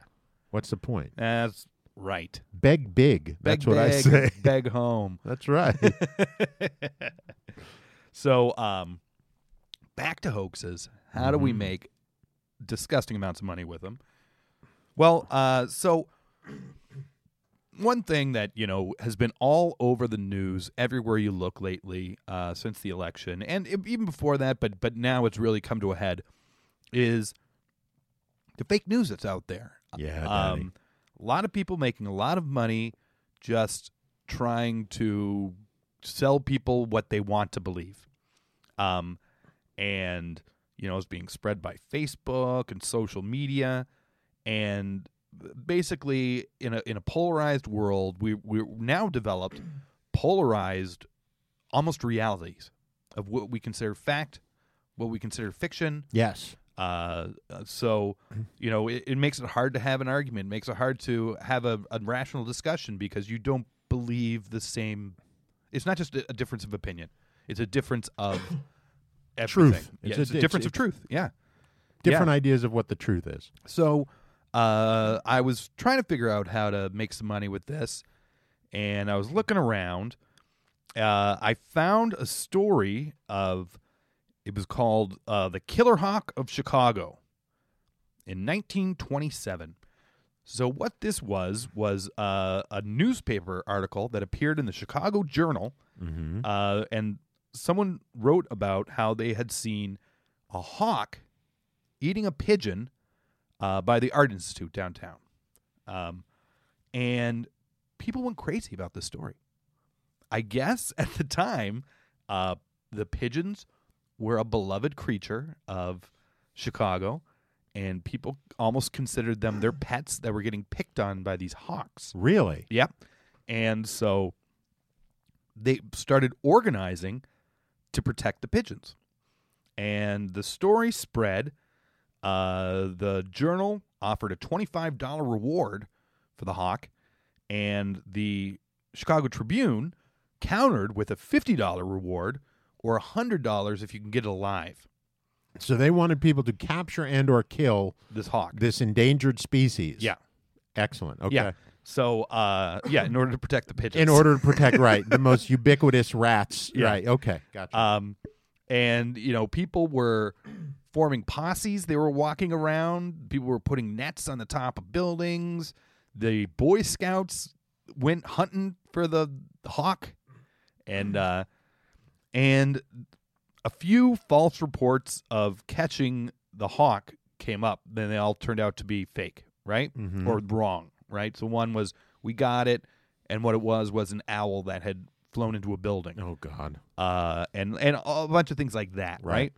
What's the point? That's right. Beg big. Beg That's what I say. [LAUGHS] Beg home. That's right. [LAUGHS] So, um, back to hoaxes. How do we Mm-hmm. make disgusting amounts of money with them? Well, uh, so one thing that you know has been all over the news everywhere you look lately uh, since the election, and even before that, but but now it's really come to a head, is the fake news that's out there. Yeah, um, a lot of people making a lot of money just trying to sell people what they want to believe. Um, and you know, it's being spread by Facebook and social media, and basically in a in a polarized world, we we're now developed polarized almost realities of what we consider fact, what we consider fiction, yes. uh, uh, so, you know, it, it makes it hard to have an argument. It makes it hard to have a, a rational discussion because you don't believe the same. It's not just a, a difference of opinion; it's a difference of [LAUGHS] everything. Truth. Yeah, It's it's, a- it's- difference of truth. Yeah. Different Yeah. ideas of what the truth is. So, uh, I was trying to figure out how to make some money with this, and I was looking around. Uh, I found a story of it was called uh, "The Killer Hawk of Chicago" in 1927. So what this was was uh, a newspaper article that appeared in the Chicago Journal, uh, and someone wrote about how they had seen a hawk eating a pigeon uh, by the Art Institute downtown. Um, and people went crazy about this story. I guess [LAUGHS] at the time, uh, the pigeons were a beloved creature of Chicago, and people almost considered them their pets that were getting picked on by these hawks. Really? Yep. And so they started organizing to protect the pigeons. And the story spread. Uh, the journal offered a $25 reward for the hawk, and the Chicago Tribune countered with a $50 reward or $100 if you can get it alive. So they wanted people to capture and or kill This hawk. this endangered species. yeah. Excellent. Okay. Yeah. So, uh, yeah, in order to protect the pigeons. In order to protect right the most ubiquitous rats. Yeah. Right. Okay. Gotcha. Um, and you know, people were forming posses. They were walking around. People were putting nets on the top of buildings. The Boy Scouts went hunting for the hawk, and uh, and a few false reports of catching the hawk came up. Then they all turned out to be fake, right, or wrong, right. So one was we got it, and what it was was an owl that had flown into a building oh God. uh, and and a bunch of things like that, right? Right.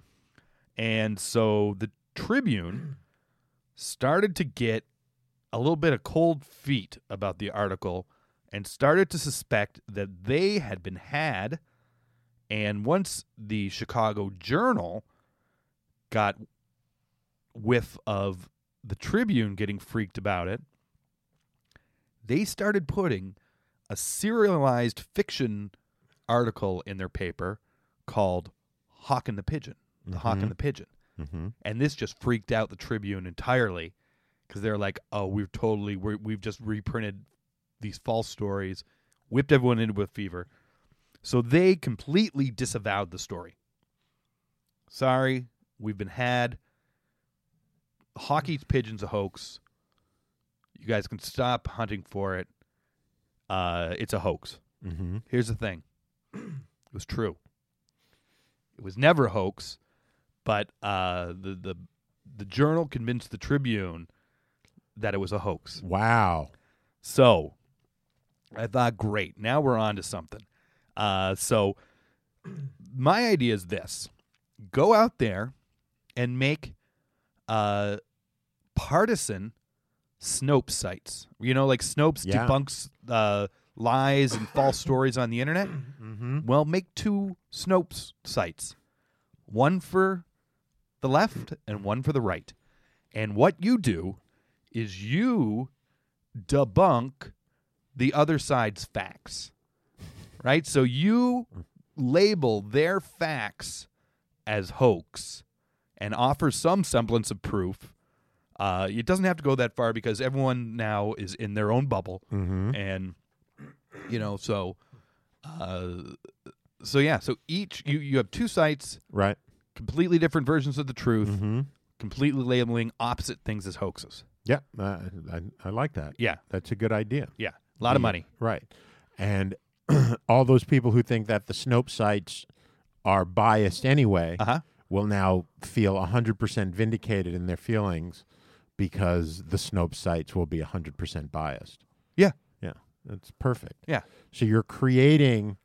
And so the Tribune started to get a little bit of cold feet about the article and started to suspect that they had been had. And once the Chicago Journal got whiff of the Tribune getting freaked about it, they started putting a serialized fiction article in their paper called Hawk and the Pigeon. The Hawk and the Pigeon. Mm-hmm. And this just freaked out the Tribune entirely because they're like, oh, we've totally, we're, we've just reprinted these false stories, whipped everyone into a fever. So they completely disavowed the story. Sorry, we've been had. Hawk eats pigeons a hoax. You guys can stop hunting for it. Uh, it's a hoax. Mm-hmm. Here's the thing. It was true. It was never a hoax, but uh, the the the journal convinced the Tribune that it was a hoax. Wow. So I thought, great, now we're on to something. Uh, so [CLEARS THROAT] my idea is this: go out there and make uh, partisan Snopes sites. You know, like Snopes Yeah. debunks uh, lies and false [COUGHS] stories on the internet. Well, make two Snopes sites, one for the left and one for the right. And what you do is you debunk the other side's facts. Right? So you label their facts as hoax and offer some semblance of proof. Uh, it doesn't have to go that far because everyone now is in their own bubble, and you know, so, uh, so yeah, so each you you have two sites, Right. completely different versions of the truth, Mm-hmm. completely labeling opposite things as hoaxes. Yeah. Uh, I, I like that. Yeah, That's a good idea. yeah, a lot of money. Right. And [CLEARS THROAT] all those people who think that the Snopes sites are biased anyway Uh huh. will now feel 100% vindicated in their feelings because the Snopes sites will be 100% biased. Yeah, Yeah. That's perfect. yeah, So you're creating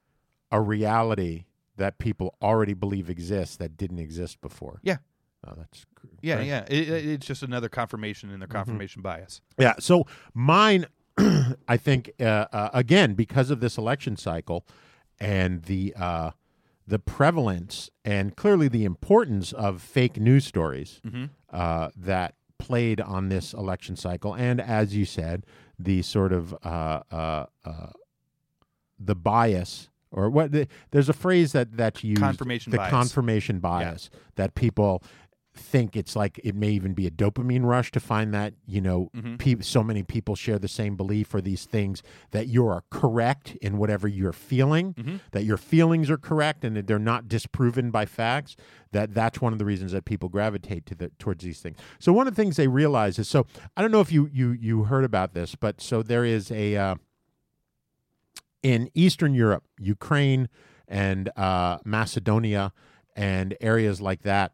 a reality that people already believe exists that didn't exist before. yeah, Oh, that's yeah, great. yeah. It, it- it's just another confirmation in their confirmation bias. Yeah. So mine, [CLEARS THROAT] I think, uh, uh, again, because of this election cycle and the uh, the prevalence and clearly the importance of fake news stories uh, that played on this election cycle, and as you said, the sort of uh, uh, uh, the bias. Or what? The, there's a phrase that that's used. Confirmation the bias. confirmation bias that people think it's like it may even be a dopamine rush to find that you know Mm-hmm. peop so many people share the same belief or these things that you are correct in whatever you're feeling Mm-hmm. that your feelings are correct and that they're not disproven by facts that that's one of the reasons that people gravitate to the towards these things so one of the things they realize is so i don't know if you you you heard about this but so there is a uh, in Eastern Europe, Ukraine and uh, Macedonia and areas like that,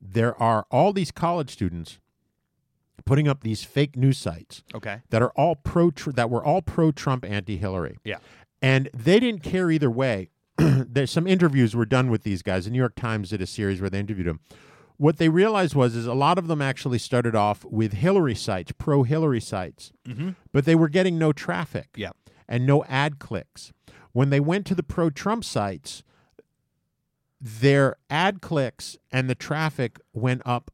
there are all these college students putting up these fake news sites Okay. that are all pro that were all pro Trump, anti Hillary. Yeah. And they didn't care either way. [CLEARS THROAT] There's some interviews were done with these guys. The New York Times did a series where they interviewed them. What they realized was is a lot of them actually started off with Hillary sites, pro Hillary sites, mm-hmm. but they were getting no traffic Yeah. and no ad clicks. When they went to the pro Trump sites, their ad clicks and the traffic went up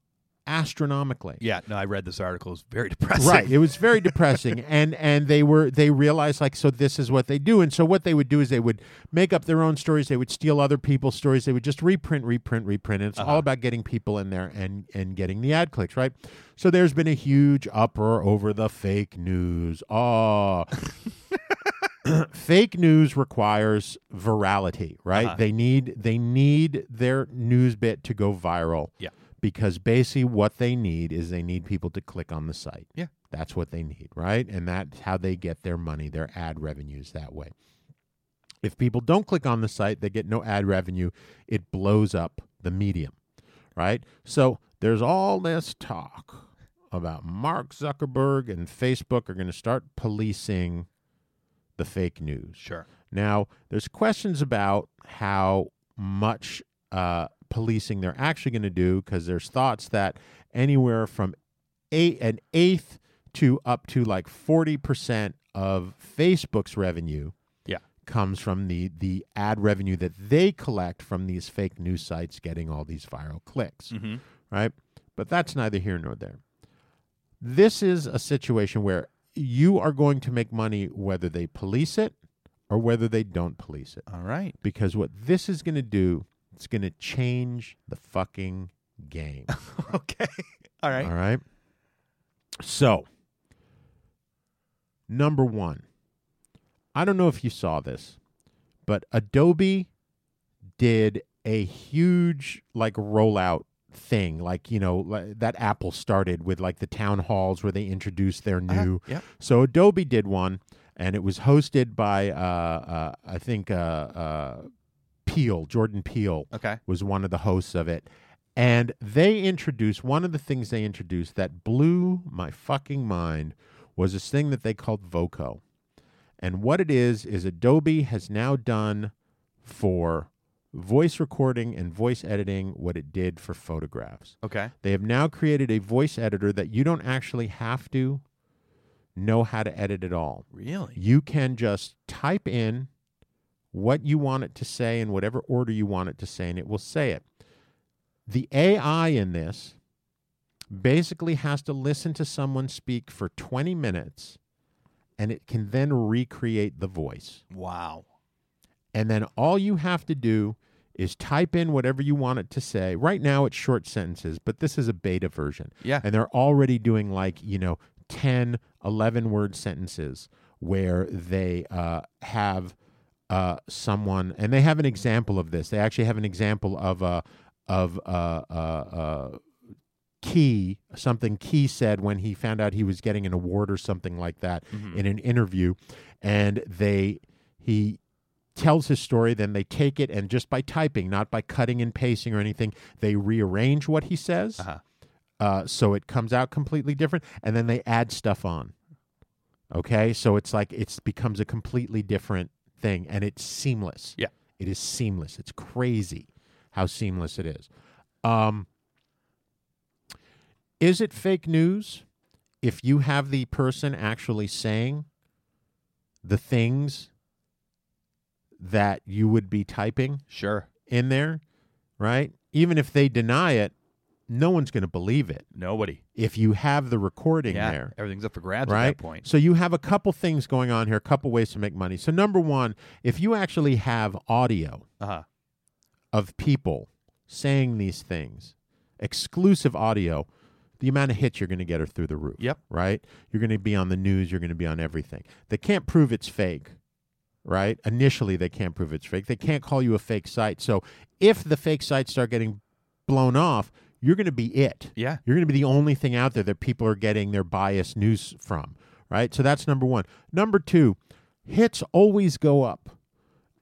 astronomically. Yeah. No, I read this article. It's very [LAUGHS] depressing. Right. It was very depressing. and and they were they realized like so this is what they do. And so what they would do is they would make up their own stories, they would steal other people's stories, they would just reprint, reprint, reprint. And it's all uh-huh. about getting people in there and and getting the ad clicks, right? So there's been a huge uproar over the fake news. Oh [LAUGHS] [CLEARS THROAT] fake news requires virality, right? Uh-huh. They need they need their news bit to go viral. Yeah. Because basically what they need is they need people to click on the site. Yeah. That's what they need, right? And that's how they get their money, their ad revenues that way. If people don't click on the site, they get no ad revenue. It blows up the medium, right? So there's all this talk about Mark Zuckerberg and Facebook are going to start policing the fake news. Sure. Now, there's questions about how much uh, policing they're actually going to do because there's thoughts that anywhere from eight, an eighth to up to like 40% of Facebook's revenue Yeah. comes from the, the ad revenue that they collect from these fake news sites getting all these viral clicks, Mhm. right? But that's neither here nor there. This is a situation where you are going to make money whether they police it or whether they don't police it. All right. Because what this is going to do, it's going to change the fucking game. [LAUGHS] Okay. All right. All right. So, number one, I don't know if you saw this, but Adobe did a huge like rollout thing, like you know that Apple started with like the town halls where they introduced their new. Uh-huh. Yep. So Adobe did one, and it was hosted by uh, uh, I think uh, uh, Peele, Jordan Peele Okay. was one of the hosts of it. And they introduced one of the things they introduced that blew my fucking mind was this thing that they called Voco. And what it is is Adobe has now done for voice recording and voice editing what it did for photographs. Okay. They have now created a voice editor that you don't actually have to know how to edit at all. Really? You can just type in what you want it to say in whatever order you want it to say, and it will say it. The AI in this basically has to listen to someone speak for 20 minutes and it can then recreate the voice. Wow. And then all you have to do is type in whatever you want it to say. Right now it's short sentences, but this is a beta version. Yeah. And they're already doing like, you know, 10, 11 word sentences where they uh, have uh, someone, and they have an example of this. They actually have an example of a, of uh, uh, uh, Key, something Key said when he found out he was getting an award or something like that in an interview, and they he tells his story. Then they take it and just by typing, not by cutting and pasting or anything, they rearrange what he says, Uh-huh. uh, so it comes out completely different, and then they add stuff on. Okay, so it's like it becomes a completely different thing, and it's seamless. Yeah. it is seamless. It's crazy how seamless it is. Um, is it fake news if you have the person actually saying the things that you would be typing Sure. in there, right? Even if they deny it, no one's going to believe it Nobody. if you have the recording Yeah. there Everything's up for grabs right? at that point. So you have a couple things going on here, a couple ways to make money. So number one, if you actually have audio Uh huh. of people saying these things, exclusive audio, the amount of hits you're going to get are through the roof. Yep. Right? You're going to be on the news, you're going to be on everything. They can't prove it's fake. Right? Initially they can't prove it's fake. They can't call you a fake site. So if the fake sites start getting blown off, you're going to be it. Yeah. You're going to be the only thing out there that people are getting their biased news from, right? So that's number one. Number two, hits always go up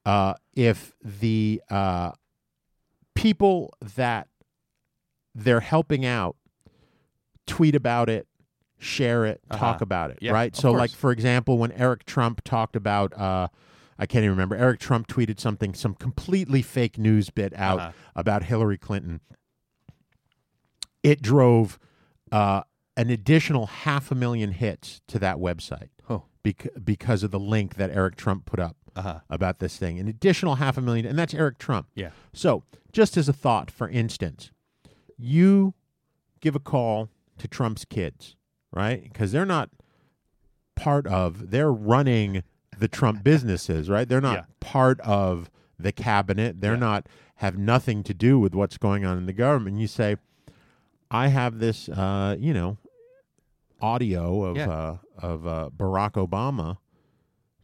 uh, if the uh, people that they're helping out tweet about it, share it, talk Uh-huh. about it, Yeah, right? So, like for example, when Eric Trump talked about. Uh, I can't even remember. Eric Trump tweeted something, some completely fake news bit out Uh-huh. about Hillary Clinton it drove uh, an additional half a million hits to that website Oh. bec- because of the link that Eric Trump put up Uh-huh. about this thing. An additional half a million, and that's Eric Trump. Yeah. So, just as a thought, for instance, you give a call to Trump's kids, right? Because they're not part of, they're running the Trump businesses, right? They're not Yeah. part of the cabinet. They're Yeah. not, have nothing to do with what's going on in the government. You say, I have this, uh, you know, audio of Yeah. uh, of uh, Barack Obama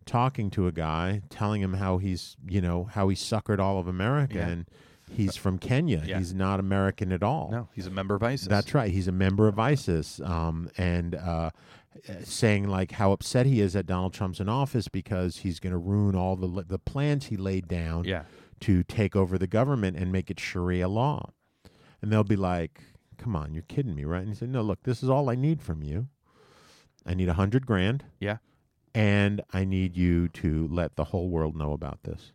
talking to a guy, telling him how he's, you know, how he suckered all of America, and he's from Kenya. Yeah. He's not American at all. No, he's a member of ISIS. That's right. He's a member of ISIS, um, and uh, uh, Uh, saying like how upset he is that Donald Trump's in office because he's going to ruin all the the plans he laid down Yeah. to take over the government and make it Sharia law. And they'll be like, "Come on, you're kidding me, right?" And he said, "No, look, this is all I need from you. I need a hundred grand, Yeah. and I need you to let the whole world know about this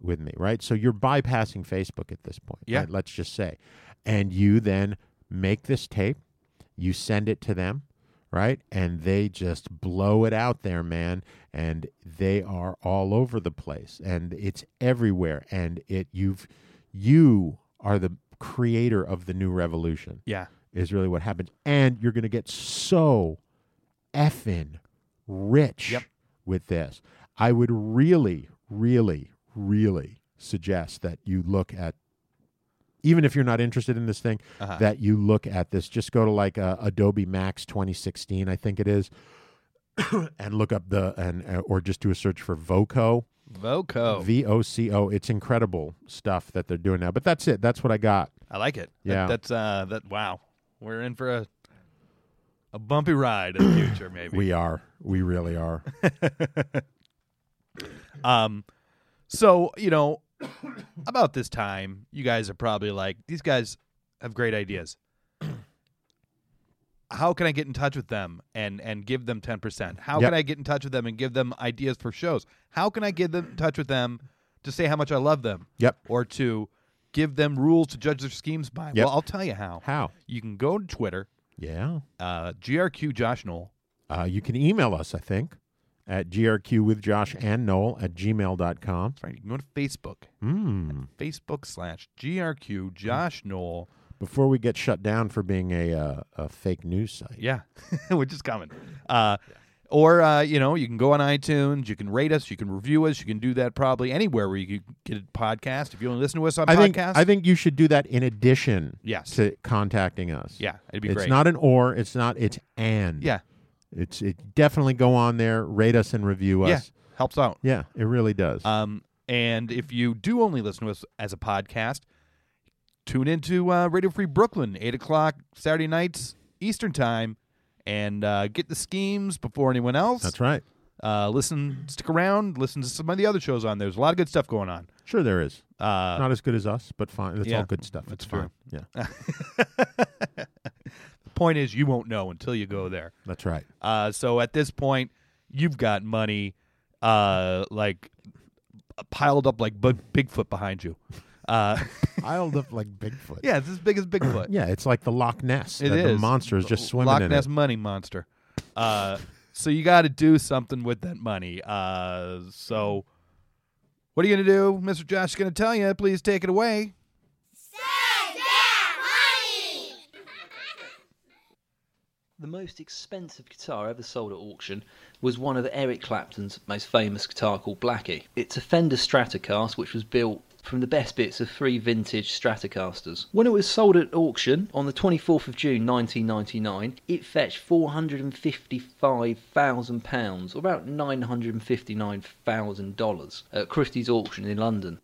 with me, right? So you're bypassing Facebook at this point, Yeah. right? Let's just say, and you then make this tape, you send it to them, right? And they just blow it out there, man, and they are all over the place, and it's everywhere, and it you've you are the creator of the new revolution Yeah. is really what happens. And you're going to get so effing rich Yep. with this. I would really, really, really suggest that you look at, even if you're not interested in this thing, Uh-huh. that you look at this. Just go to like uh, Adobe Max 2016, I think it is, [COUGHS] and look up the and uh, or just do a search for Voco. Voco. V O C O. It's incredible stuff that they're doing now. But that's it. That's what I got. I like it. That- Yeah. that's uh that wow. We're in for a a bumpy ride in the [COUGHS] future, maybe. We are. We really are. [LAUGHS] Um, so you know, [COUGHS] about this time, you guys are probably like, these guys have great ideas. [COUGHS] How can I get in touch with them and and give them ten percent? How Yep. can I get in touch with them and give them ideas for shows? How can I get them in touch with them to say how much I love them? Yep. Or to give them rules to judge their schemes by? Yep. Well, I'll tell you how. How? You can go to Twitter, Yeah. uh, GRQ Josh Noel. Uh, you can email us, I think, at grq with Josh and Noel at gmail.com. That's right. You can go to Facebook. Mm. Facebook slash GRQ Josh Noel. Before we get shut down for being a, uh, a fake news site. Yeah, [LAUGHS] which is coming. Uh, Or uh, you know, you can go on iTunes, you can rate us, you can review us, you can do that probably anywhere where you can get a podcast. If you want to listen to us on I think podcast, I think you should do that in addition Yes. to contacting us. Yeah, it'd be it's great. It's not an or, it's not it's and. yeah, It's it definitely go on there, rate us and review us. yeah, helps out. Yeah, it really does. Um, and if you do only listen to us as a podcast, tune into uh, Radio Free Brooklyn, eight o'clock Saturday nights Eastern time, and uh, get the schemes before anyone else. That's right. Uh, listen, stick around, listen to some of the other shows on there. There's a lot of good stuff going on. Sure there is. Uh, not as good as us, but fine. It's yeah, all good stuff. that's it's fine. true. Yeah. [LAUGHS] point is, you won't know until you go there. That's right. Uh, so at this point, you've got money, uh, like piled up like Big- Bigfoot behind you. Uh, [LAUGHS] Piled up like Bigfoot. [LAUGHS] yeah, it's as big as Bigfoot. Yeah, it's like the Loch Ness. It is. The monster is just swimming Loch in Ness it. money monster. Uh, so you got to do something with that money. Uh, so what are you gonna do, Mr. Josh? is Gonna tell you. Please take it away. The most expensive guitar ever sold at auction was one of Eric Clapton's most famous guitar called Blackie. It's a Fender Stratocaster which was built from the best bits of three vintage Stratocasters. When it was sold at auction on the 24th of June 1999, it fetched £455,000 or about $959,000 at Christie's auction in London.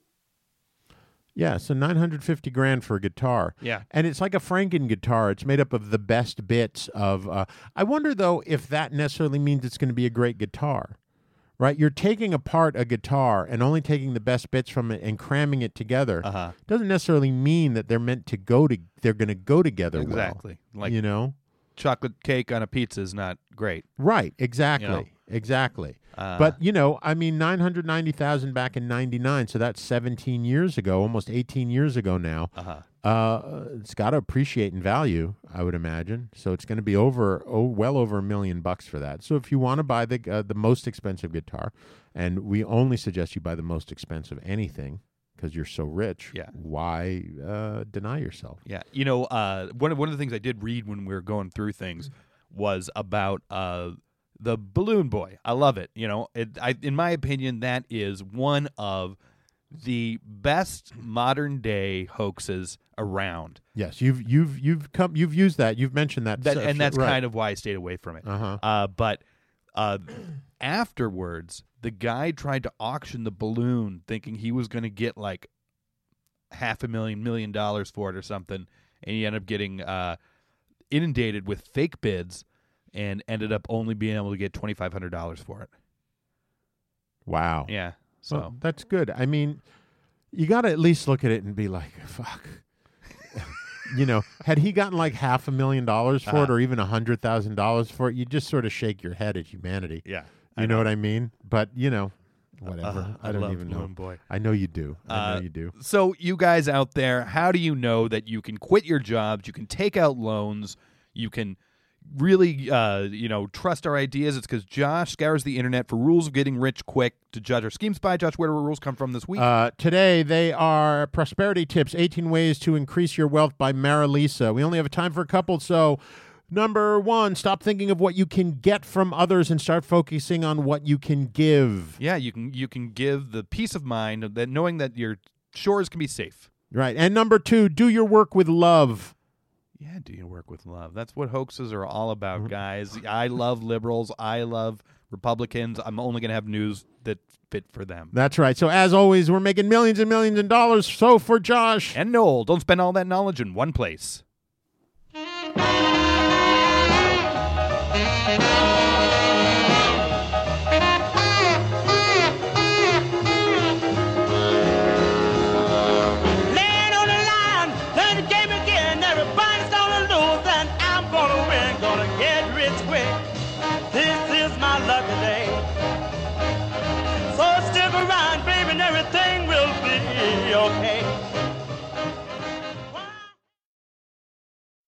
Yeah, so 950 grand for a guitar. Yeah. And it's like a Franken guitar. It's made up of the best bits of uh, I wonder though if that necessarily means it's going to be a great guitar. Right? You're taking apart a guitar and only taking the best bits from it and cramming it together. Uh-huh. Doesn't necessarily mean that they're meant to go to they're going to go together well. Exactly. Like- you know? Chocolate cake on a pizza is not great. Right, exactly. You know? Exactly. Uh, but you know, I mean 990,000 back in 99, so that's 17 years ago, almost 18 years ago now. Uh-huh. Uh, it's got to appreciate in value, I would imagine. So it's going to be over oh well over a million bucks for that. So if you want to buy the uh, the most expensive guitar, and we only suggest you buy the most expensive anything because you're so rich, Yeah. why uh, deny yourself? Yeah, you know, uh, one of one of the things I did read when we were going through things was about uh, the balloon boy. I love it. You know, it, I, in my opinion, that is one of the best modern day hoaxes around. Yes, you've you've you've come you've used that. You've mentioned that, That, and that's right. kind of why I stayed away from it. Uh-huh. Uh, but uh, afterwards, the guy tried to auction the balloon, thinking he was going to get like half a million, million dollars for it or something, and he ended up getting uh, inundated with fake bids, and ended up only being able to get twenty five hundred dollars for it. wow. Yeah. So Well, that's good. I mean, you got to at least look at it and be like, [LAUGHS] fuck. you know, had he gotten like half a million dollars for it Uh-huh. or even a hundred thousand dollars for it, you just sort of shake your head at humanity. yeah, You know. what I mean? But you know, whatever. Uh, I I don't even know. Boy. I know you do. I Uh, know you do. So, you guys out there, how do you know that you can quit your jobs? You can take out loans. You can really, uh, you know, trust our ideas. It's because Josh scours the internet for rules of getting rich quick to judge our schemes by. Josh, where do our rules come from this week? Uh, today they are prosperity tips: 18 ways to increase your wealth by Marilisa. We only have time for a couple, so. Number one, stop thinking of what you can get from others and start focusing on what you can give. yeah, you can you can give the peace of mind that knowing that your shores can be safe. Right. And number two, do your work with love. Yeah, do you work with love? That's what hoaxes are all about, Mm-hmm. guys. I love liberals. I love Republicans. I'm only going to have news that fit for them. That's right. So as always, we're making millions and millions of dollars. So for Josh, And Noel, don't spend all that knowledge in one place.